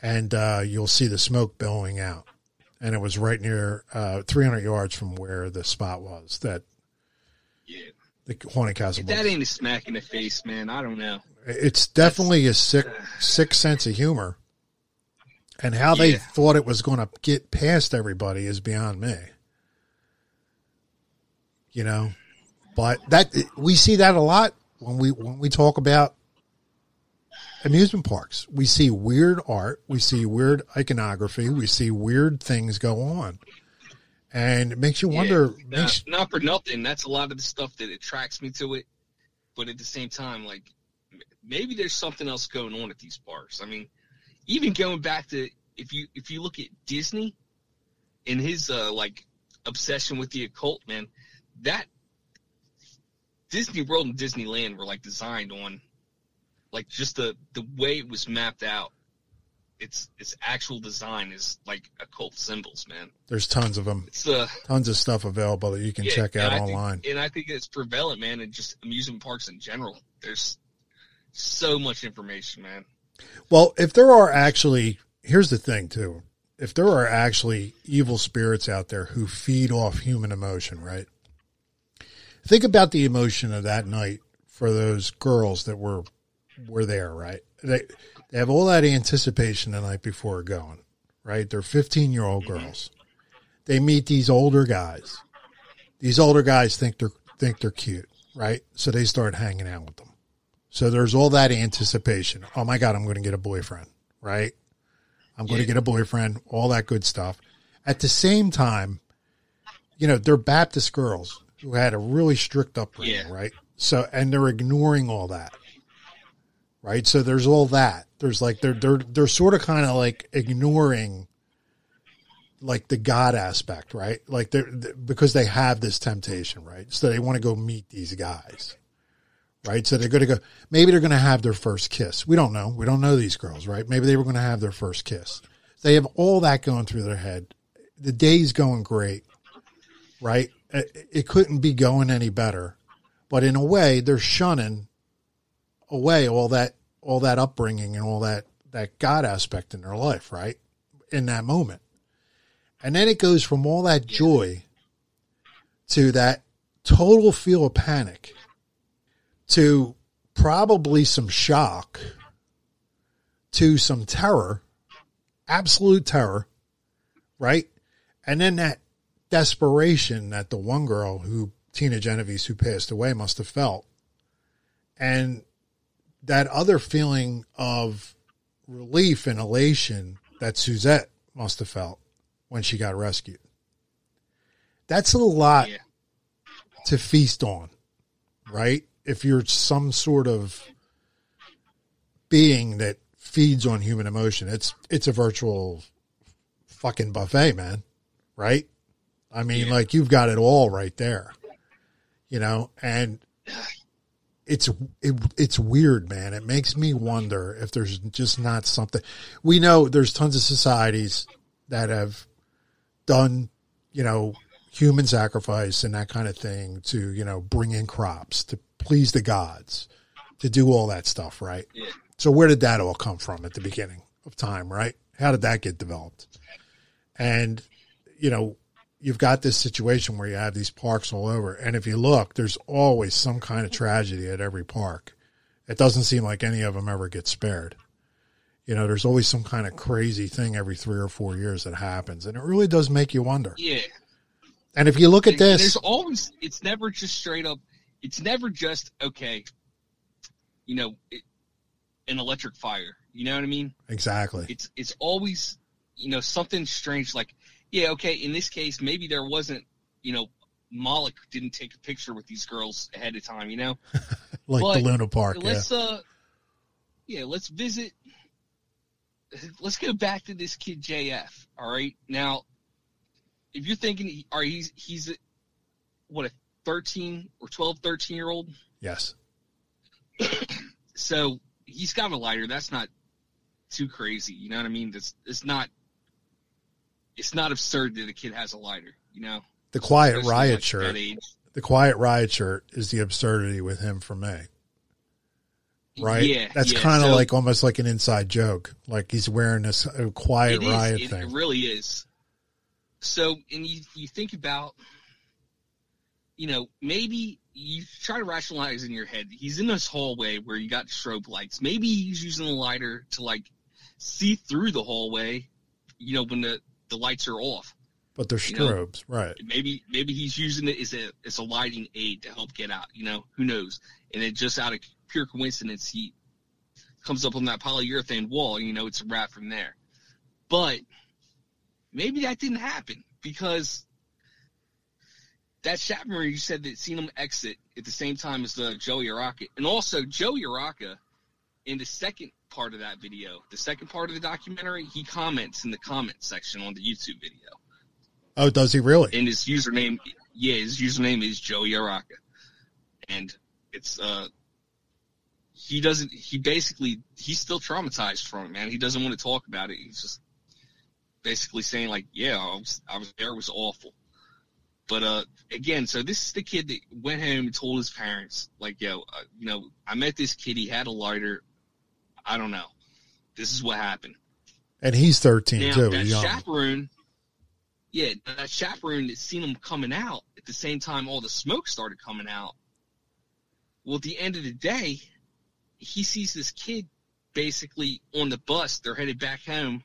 and uh, you'll see the smoke billowing out. And it was right near uh, 300 yards from where the spot was that yeah, the haunted castle if that ain't a smack in the face, man. I don't know. It's definitely a sick, sick sense of humor, and how they Yeah. thought it was going to get past everybody is beyond me. You know, but that we see that a lot when we when we talk about amusement parks. We see weird art, we see weird iconography, we see weird things go on, and it makes you wonder. Yeah, makes, not, not for nothing. That's a lot of the stuff that attracts me to it. But at the same time, like maybe there's something else going on at these parks. I mean, even going back to if you if you look at Disney and his uh, like obsession with the occult, man, that Disney World and Disneyland were like designed on like just the the way it was mapped out. Its its actual design is like occult symbols, man. there's tons of them, It's uh tons of stuff available that you can yeah, check out I think- online. and I think it's prevalent, man, and just amusement parks in general. There's so much information, man. Well, if there are actually, here's the thing too. If there are actually evil spirits out there who feed off human emotion, right? Think about the emotion of that night for those girls that were were there, right? They they have all that anticipation the night before going, right? They're 15 year old mm-hmm. girls. They meet these older guys. These older guys think they're think they're cute, right? So they start hanging out with them. So there's all that anticipation. Oh my God, I'm going to get a boyfriend, right? I'm going to get a boyfriend, all that good stuff. At the same time, you know, they're Baptist girls who had a really strict upbringing, Yeah. right? So, and they're ignoring all that, right? So there's all that. There's like, they're, they're, they're sort of kind of like ignoring like the God aspect, right? Like they're, because they have this temptation, right? So they want to go meet these guys right? So they're going to go, maybe they're going to have their first kiss. We don't know. We don't know these girls, right? Maybe they were going to have their first kiss. They have all that going through their head. The day's going great, right? It, couldn't be going any better. But in a way, they're shunning away all that, all that upbringing and all that, that God aspect in their life, right? In that moment. And then it goes from all that joy to that total feel of panic to probably some shock to some terror, absolute terror, right? And then that desperation that the one girl who, Tina Genovese, who passed away, must have felt. And that other feeling of relief and elation that Suzette must have felt when she got rescued. That's a lot Yeah. to feast on, right? If you're some sort of being that feeds on human emotion, it's it's a virtual fucking buffet, man. Right? I mean, Yeah. like you've got it all right there. You know, and it's it, it's weird, man. It makes me wonder if there's just not something. We know there's tons of societies that have done, you know, human sacrifice and that kind of thing to, you know, bring in crops, to please the gods, to do all that stuff, right? Yeah. So where did that all come from at the beginning of time, right? How did that get developed? And, you know, you've got this situation where you have these parks all over. And if you look, there's always some kind of tragedy at every park. It doesn't seem like any of them ever get spared. You know, there's always some kind of crazy thing every three or four years that happens. And it really does make you wonder. Yeah. And if you look at this, there's always it's never just straight up. It's never just okay. You know, it, an electric fire. You know what I mean? exactly. It's it's always you know something strange. Like yeah, okay. In this case, maybe there wasn't. You know, Moloch didn't take a picture with these girls ahead of time. You know, Like the Luna Park. Yeah. let's uh, yeah, let's visit. Let's go back to this kid JF. All right, now, if you're thinking, all right, he's he's a, what a 13 or 12, 13 year old. Yes. So he's got a lighter. That's not too crazy. You know what I mean? That's it's not. It's not absurd that a kid has a lighter. You know, The Quiet Especially, Riot like, shirt. The Quiet Riot shirt is the absurdity with him for me. Right? Yeah, That's yeah. kind of So- like almost like an inside joke. Like he's wearing this Quiet It is. Riot It, thing. it really is. So, and you, you think about, you know, maybe you try to rationalize in your head. He's in this hallway where you got strobe lights. Maybe he's using a lighter to like see through the hallway, you know, when the, the lights are off. but they're you know, strobes. right. Maybe maybe he's using it as a as a lighting aid to help get out. You know, who knows? And then just out of pure coincidence, he comes up on that polyurethane wall. You know, it's a wrap from there. But maybe that didn't happen because that chaperone you said that seen him exit at the same time as the Joey Araka, and also Joey Araka in the second part of that video, the second part of the documentary, he comments in the comment section on the YouTube video. Oh, does he really? and his username yeah his username is joey araka. And it's uh he doesn't he basically he's still traumatized from it man. He doesn't want to talk about it. He's just basically saying like yeah i was i was there. It was awful but uh again so this is the kid that went home and told his parents like yo uh, you know i met this kid he had a lighter i don't know this is what happened and he's 13 now too. that young. chaperone, yeah, that chaperone that seen him coming out at the same time all the smoke started coming out. Well, at the end of the day, he sees this kid basically on the bus. They're headed back home,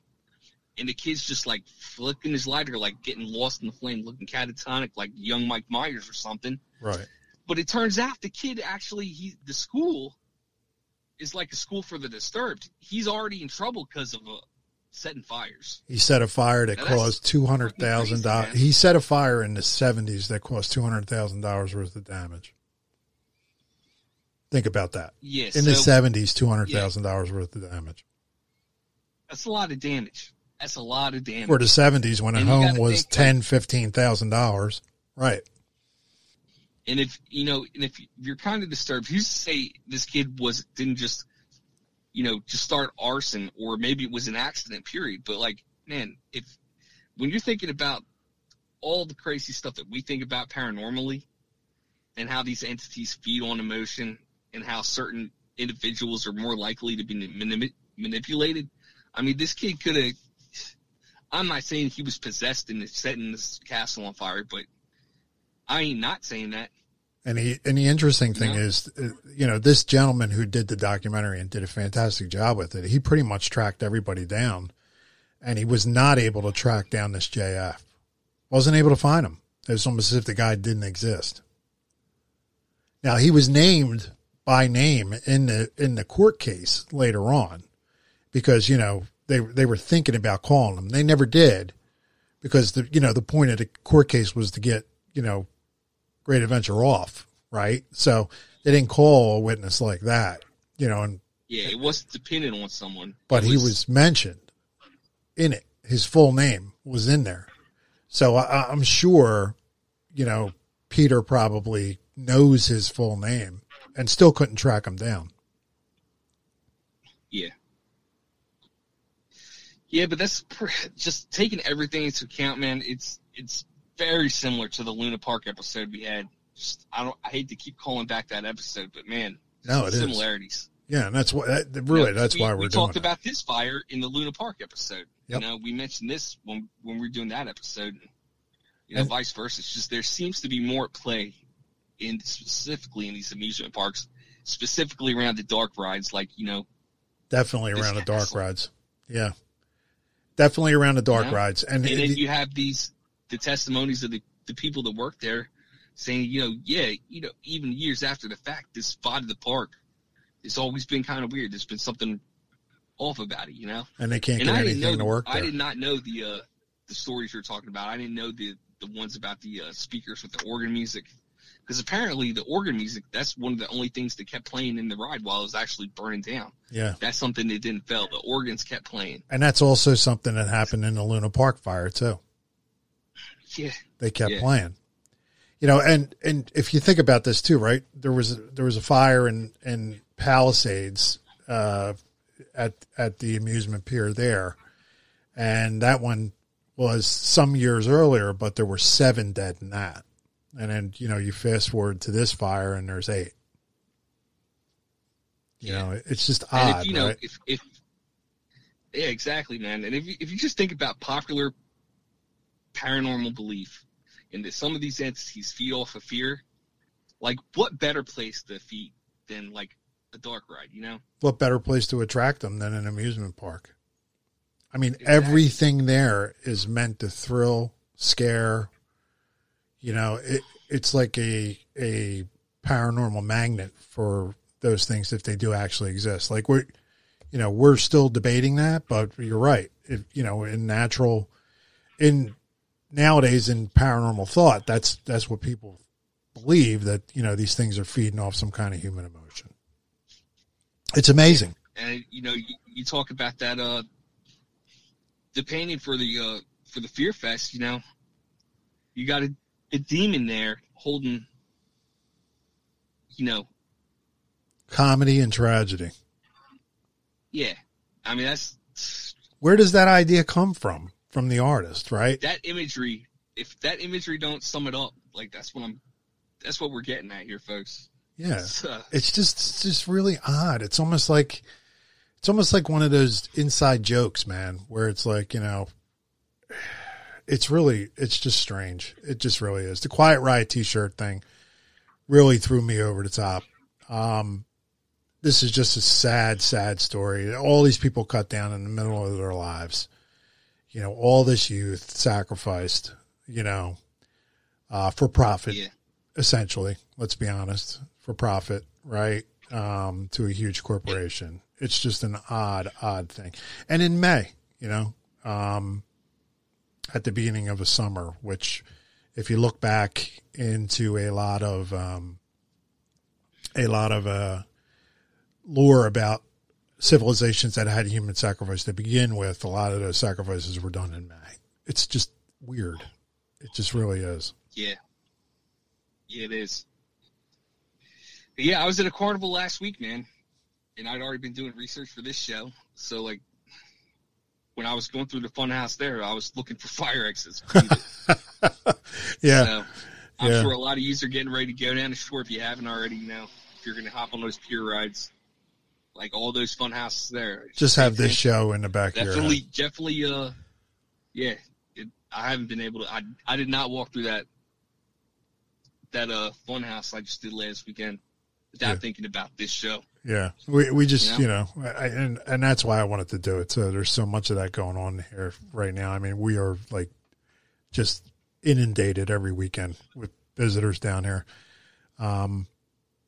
and the kid's just like flicking his lighter, like getting lost in the flame, looking catatonic, like young Mike Myers or something. right. But it turns out the kid actually, he the school is like a school for the disturbed. He's already in trouble because of uh, setting fires. He set a fire that Now, caused two hundred thousand dollars. He set a fire in the seventies that caused two hundred thousand dollars worth of damage. Think about that. Yeah, In the seventies, two hundred thousand dollars worth of damage. That's a lot of damage. That's a lot of damage. For the seventies, when a And you home was ten, fifteen thousand dollars, right? and if you know, and if you're kind of disturbed, who's to say this kid was didn't just, you know, just start arson, or maybe it was an accident. Period. But like, man, if when you're thinking about all the crazy stuff that we think about paranormally, and how these entities feed on emotion, and how certain individuals are more likely to be manip- manipulated. I mean, this kid could have. I'm not saying he was possessed and setting this castle on fire, but I ain't not saying that. And he and the interesting thing is, uh, you know, this gentleman who did the documentary and did a fantastic job with it. He pretty much tracked everybody down, and he was not able to track down this JF. Wasn't able to find him. It was almost as if the guy didn't exist. Now he was named by name in the in the court case later on, because you know they they were thinking about calling them. They never did, because the you know the point of the court case was to get you know Great Adventure off, right? So they didn't call a witness like that, you know, and Yeah, it wasn't dependent on someone. but It he was mentioned in it. His full name was in there. So I, I'm sure, you know, Peter probably knows his full name and still couldn't track him down. Yeah. Yeah, but that's pr- just taking everything into account, man. It's it's very similar to the Luna Park episode we had. Just, I don't. I hate to keep calling back that episode, but man, No, it is. similarities. Yeah, and that's what that, really You know, that's we, why we're we talked it. about this fire in the Luna Park episode. Yep. You know, we mentioned this when when we were doing that episode. You know, And- vice versa. It's just there seems to be more at play in specifically in these amusement parks, specifically around the dark rides, like you know, Definitely around the dark rides. Yeah, definitely around the dark Yeah. rides, and, and then you have these the testimonies of the the people that work there saying, you know, yeah, you know, even years after the fact, this spot of the park, it's always been kind of weird. There's been something off about it, you know. and they can't and get I anything know to work I did not know the uh the stories you're talking about. I didn't know the the ones about the uh, speakers with the organ music. Because apparently the organ music, that's one of the only things that kept playing in the ride while it was actually burning down. Yeah, That's something that didn't fail. The organs kept playing. and that's also something that happened in the Luna Park fire too. Yeah. They kept Yeah. playing. You know, and and if you think about this too, right? There was there was a fire in in Palisades uh, at at the amusement pier there, and that one was some years earlier, but there were seven dead in that. And then you know you fast forward to this fire, and there's eight. You Yeah. know, it's just odd, if you know, right? if, if yeah, exactly, man. And if you, if you just think about popular paranormal belief, and that some of these entities feed off of fear, like what better place to feed than like a dark ride, you know? what better place to attract them than an amusement park? I mean, Exactly. everything there is meant to thrill, scare. You know, it, it's like a a paranormal magnet for those things if they do actually exist. Like we're, you know, we're still debating that, but you're right. If you know, in natural, in nowadays in paranormal thought, that's that's what people believe that you know these things are feeding off some kind of human emotion. It's amazing. And you know, you, you talk about that uh the painting for the uh for the Fear Fest, you know, you got a, a demon there holding, you know, comedy and tragedy. yeah. I mean, that's Where does that idea come from? From the artist, right? that imagery. If that imagery don't sum it up, like that's what I'm, that's what we're getting at here, folks. Yeah. It's, uh, It's just it's just really odd. It's almost like it's almost like one of those inside jokes, man, where it's like, you know, it's really it's just strange. It just really is. The Quiet Riot t-shirt thing really threw me over the top. Um this is just a sad, sad story. All these people cut down in the middle of their lives. You know, all this youth sacrificed, you know, uh, for profit yeah, essentially, let's be honest, for profit, right? Um, to a huge corporation. It's just an odd, odd thing. And in May, you know, um, at the beginning of a summer, which if you look back into a lot of, um, a lot of, uh, lore about civilizations that had human sacrifice to begin with, a lot of those sacrifices were done in May. It's just weird. It just really is. yeah, yeah, it is. But yeah, I was at a carnival last week, man, and I'd already been doing research for this show. So like, when I was going through the fun house there, I was looking for fire exits. Yeah. So I'm Yeah. sure a lot of you are getting ready to go down the shore if you haven't already. You know, if you're going to hop on those pier rides, like all those fun houses there. just have this show in the back Definitely, definitely. Uh, yeah, it, I haven't been able to. I I did not walk through that that uh fun house I just did last weekend without Yeah. thinking about this show. Yeah, we we just You you know, I, and and that's why I wanted to do it. So there's so much of that going on here right now. I mean, we are like just inundated every weekend with visitors down here. Um,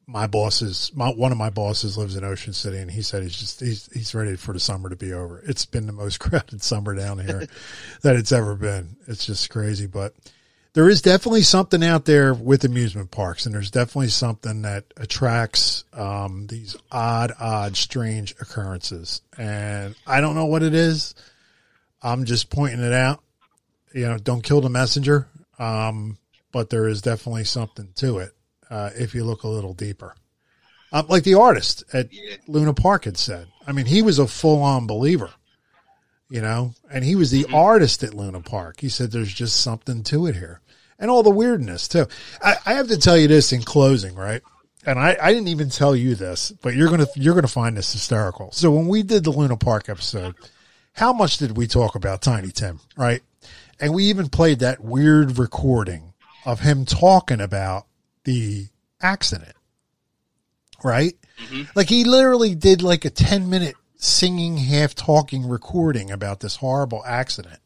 my bosses, my one of my bosses lives in Ocean City, and he said he's just he's he's ready for the summer to be over. It's been the most crowded summer down here that it's ever been. It's just crazy, but there is definitely something out there with amusement parks, and there's definitely something that attracts um, these odd, odd, strange occurrences. And I don't know what it is. I'm just pointing it out. You know, don't kill the messenger. Um, but there is definitely something to it uh, if you look a little deeper. Um, like the artist at Luna Park had said. I mean, he was a full on believer, you know, and he was the artist at Luna Park. He said there's just something to it here. And all the weirdness too. I, I have to tell you this in closing, right? and I, I didn't even tell you this, but you're gonna you're gonna find this hysterical. So when we did the Luna Park episode, how much did we talk about Tiny Tim, right? And we even played that weird recording of him talking about the accident, right? Mm-hmm. Like he literally did like a 10 minute singing, half talking recording about this horrible accident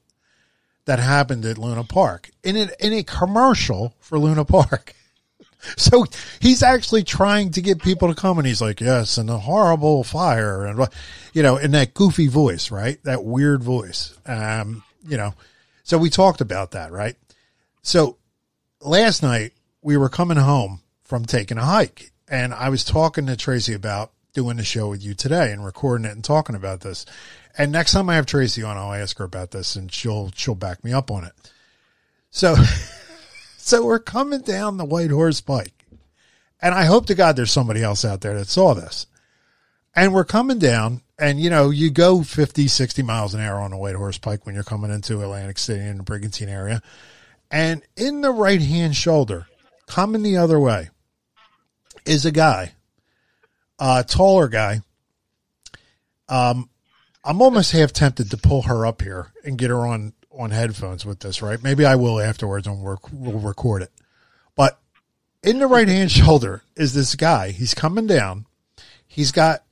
that happened at Luna Park in a, in a commercial for Luna Park. So he's actually trying to get people to come and he's like, yes, and a horrible fire and, you know, in that goofy voice, right? That weird voice. Um, you know, so we talked about that, right? So last night we were coming home from taking a hike and I was talking to Tracy about doing the show with you today and recording it and talking about this. And next time I have Tracy on, I'll ask her about this and she'll, she'll back me up on it. So, so we're coming down the White Horse Pike and I hope to God there's somebody else out there that saw this. And we're coming down and you know, you go 50, 60 miles an hour on the White Horse Pike when you're coming into Atlantic City in the Brigantine area. And in the right hand shoulder, coming the other way, is a guy, a taller guy. Um, I'm almost half tempted to pull her up here and get her on on headphones with this, right? Maybe I will afterwards and we'll, we'll record it. But in the right hand shoulder is this guy. He's coming down. He's got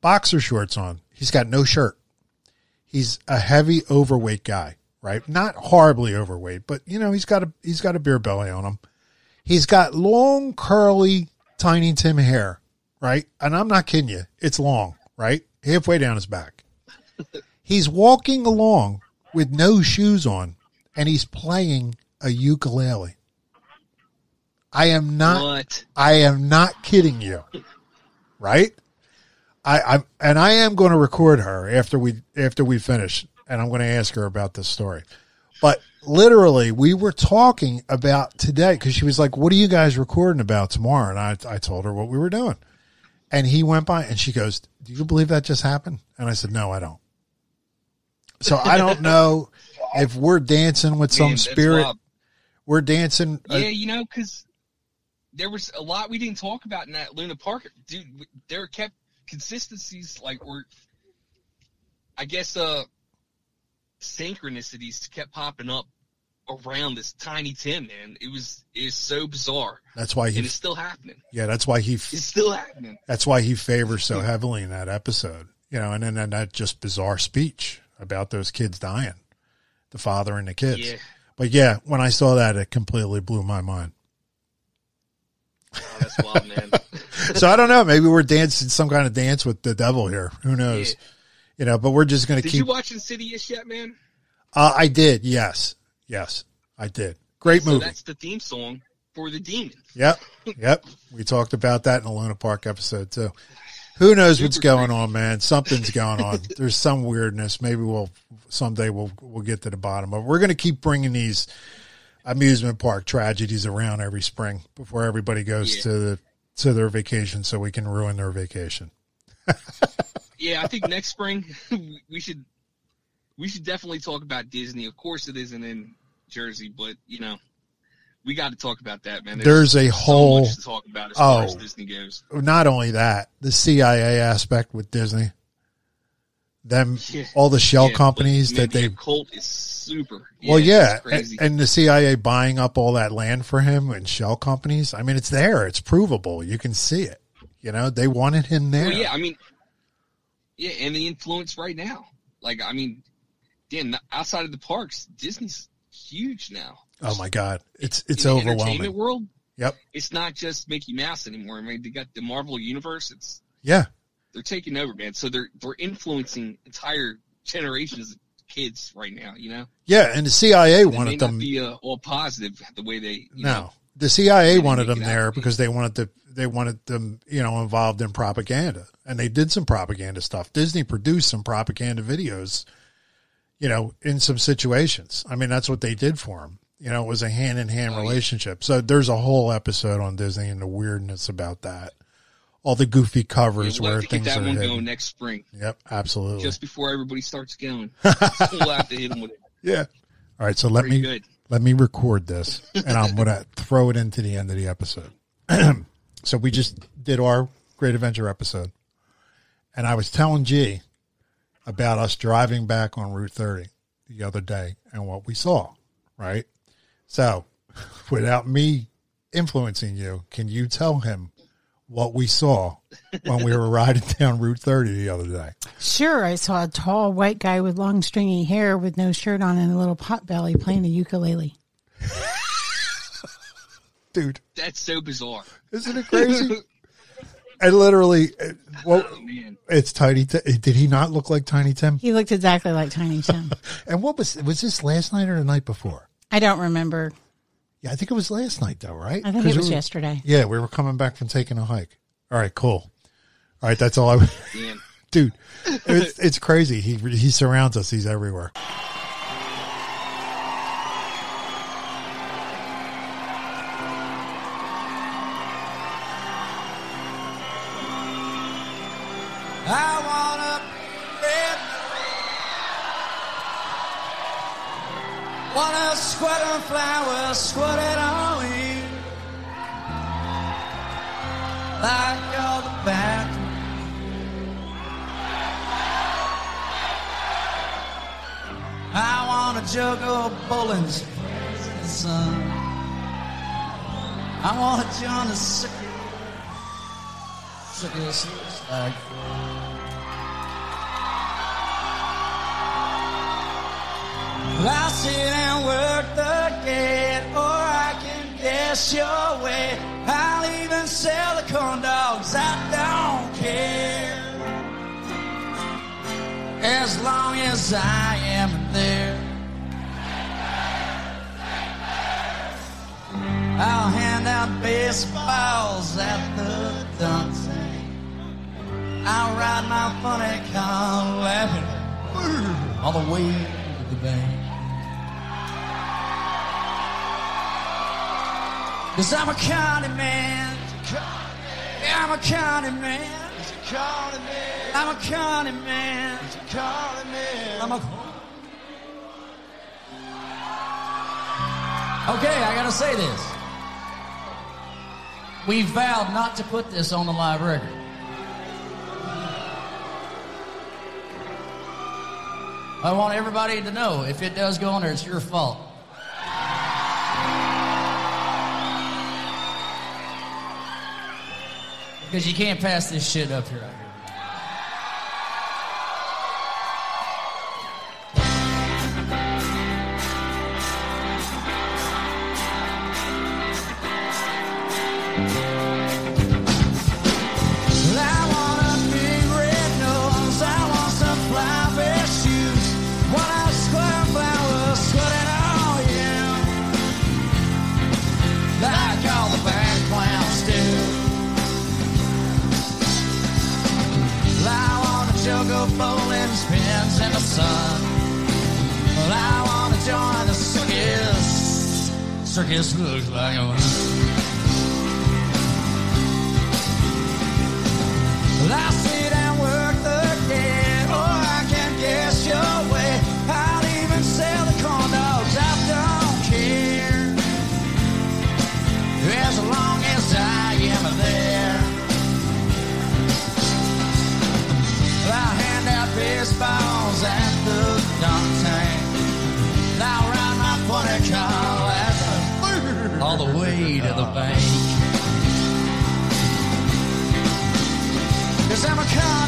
boxer shorts on. He's got no shirt. He's a heavy overweight guy, right? Not horribly overweight, but you know, he's got a he's got a beer belly on him. He's got long curly tiny Tim hair, right? And I'm not kidding you. It's long, right? Halfway down his back. He's walking along with no shoes on and he's playing a ukulele. I am not What? I am not kidding you. Right? I, I'm and I am going to record her after we after we finish and I'm going to ask her about this story. But literally we were talking about today cuz she was like what are you guys recording about tomorrow and I I told her what we were doing. And he went by and she goes, "Do you believe that just happened?" And I said, "No, I don't." So I don't know if we're dancing with some Man, spirit. wild. We're dancing uh, Yeah, you know, because there was a lot we didn't talk about in that Luna Park. Dude, there kept consistencies like were, I guess, uh, synchronicities kept popping up around this tiny Tim, man. It was is so bizarre, that's why and it's still happening. yeah, that's why he It's still happening. That's why he favors so heavily in that episode, you know, and then that just bizarre speech about those kids dying, the father and the kids. Yeah, But yeah, when I saw that, it completely blew my mind. oh, that's wild, man. So I don't know. Maybe we're dancing some kind of dance with the devil here. Who knows? Yeah. You know, but we're just going to keep you watch Insidious yet, man? uh, I did. Yes. Yes, I did. Great So movie. that's the theme song for the demon. Yep. Yep. We talked about that in the Luna Park episode too. Who knows what's going on, man? Something's going on. There's some weirdness. Maybe we'll someday we'll we'll get to the bottom of. it. We're going to keep bringing these amusement park tragedies around every spring before everybody goes Yeah. to the to their vacation, so we can ruin their vacation. Yeah, I think next spring we should we should definitely talk about Disney. Of course, it isn't in Jersey, but you know, we got to talk about that, man. There's a so whole talk about as far as oh. Disney goes. not only that, the CIA aspect with Disney, them Yeah. all the shell Yeah, companies that they the cult is super. Well, it's yeah, and, and the CIA buying up all that land for him and shell companies. I mean, it's there. It's provable. You can see it. You know, they wanted him there. Well, yeah, I mean, yeah, and the influence right now. Like, I mean, damn, outside of the parks, Disney's huge now. Oh my God, it's it's in the overwhelming. entertainment world. Yep. It's not just Mickey Mouse anymore. I mean, they got the Marvel universe. It's Yeah, they're taking over, man. So they're they're influencing entire generations of kids right now. You know, yeah, and the CIA may wanted them. be uh, all positive the way they. You no, know, the CIA wanted them out there to because they wanted to. They wanted them, you know, involved in propaganda, and they did some propaganda stuff. Disney produced some propaganda videos, you know, in some situations. I mean, that's what they did for him. You know, it was a hand in hand Oh, relationship. So there's a whole episode on Disney and the weirdness about that. All the goofy yeah, covers we'll where to get that are one hidden. going next spring, Yep, absolutely. just before everybody starts going. we'll have to hit them with it. yeah. All right, so let Pretty me good. let me record this, and I'm gonna throw it into the end of the episode. So we just did our Great Adventure episode, and I was telling G about us driving back on Route 30 the other day and what we saw. Right. So, without me influencing you, can you tell him what we saw when we were riding down Route 30 the other day? Sure, I saw a tall white guy with long stringy hair with no shirt on and a little pot belly playing a ukulele. Dude, That's so bizarre. isn't it crazy? I literally, uh, well, Oh man. it's Tiny. Tim. Did he not look like Tiny Tim? He looked exactly like Tiny Tim. And what was was this last night or the night before? I don't remember. Yeah, I think it was last night though, right? I think 'Cause it was we were- yesterday. Yeah, we were coming back from taking a hike. All right, cool. All right, that's all I. Man. Dude, it's, it's crazy. He he surrounds us. He's everywhere. Flowers, squirt it on you. Like all the back. I want a jug of Bullens in the sun. I want to join the looks like I'll sit and work the gate, or I can guess your way. I'll even sell the corn dogs, I don't care. As long as I am there. I'll hand out baseballs at the dancing. I'll ride my funny car laughing all the way to the bank. Cause I'm a county man. Yeah, I'm a county man. I'm a county man. I'm a. Okay, I gotta say this. We vowed not to put this on the live record. I want everybody to know if it does go on there, it's your fault. Because you can't pass this shit up here. Like a Well, I sit come.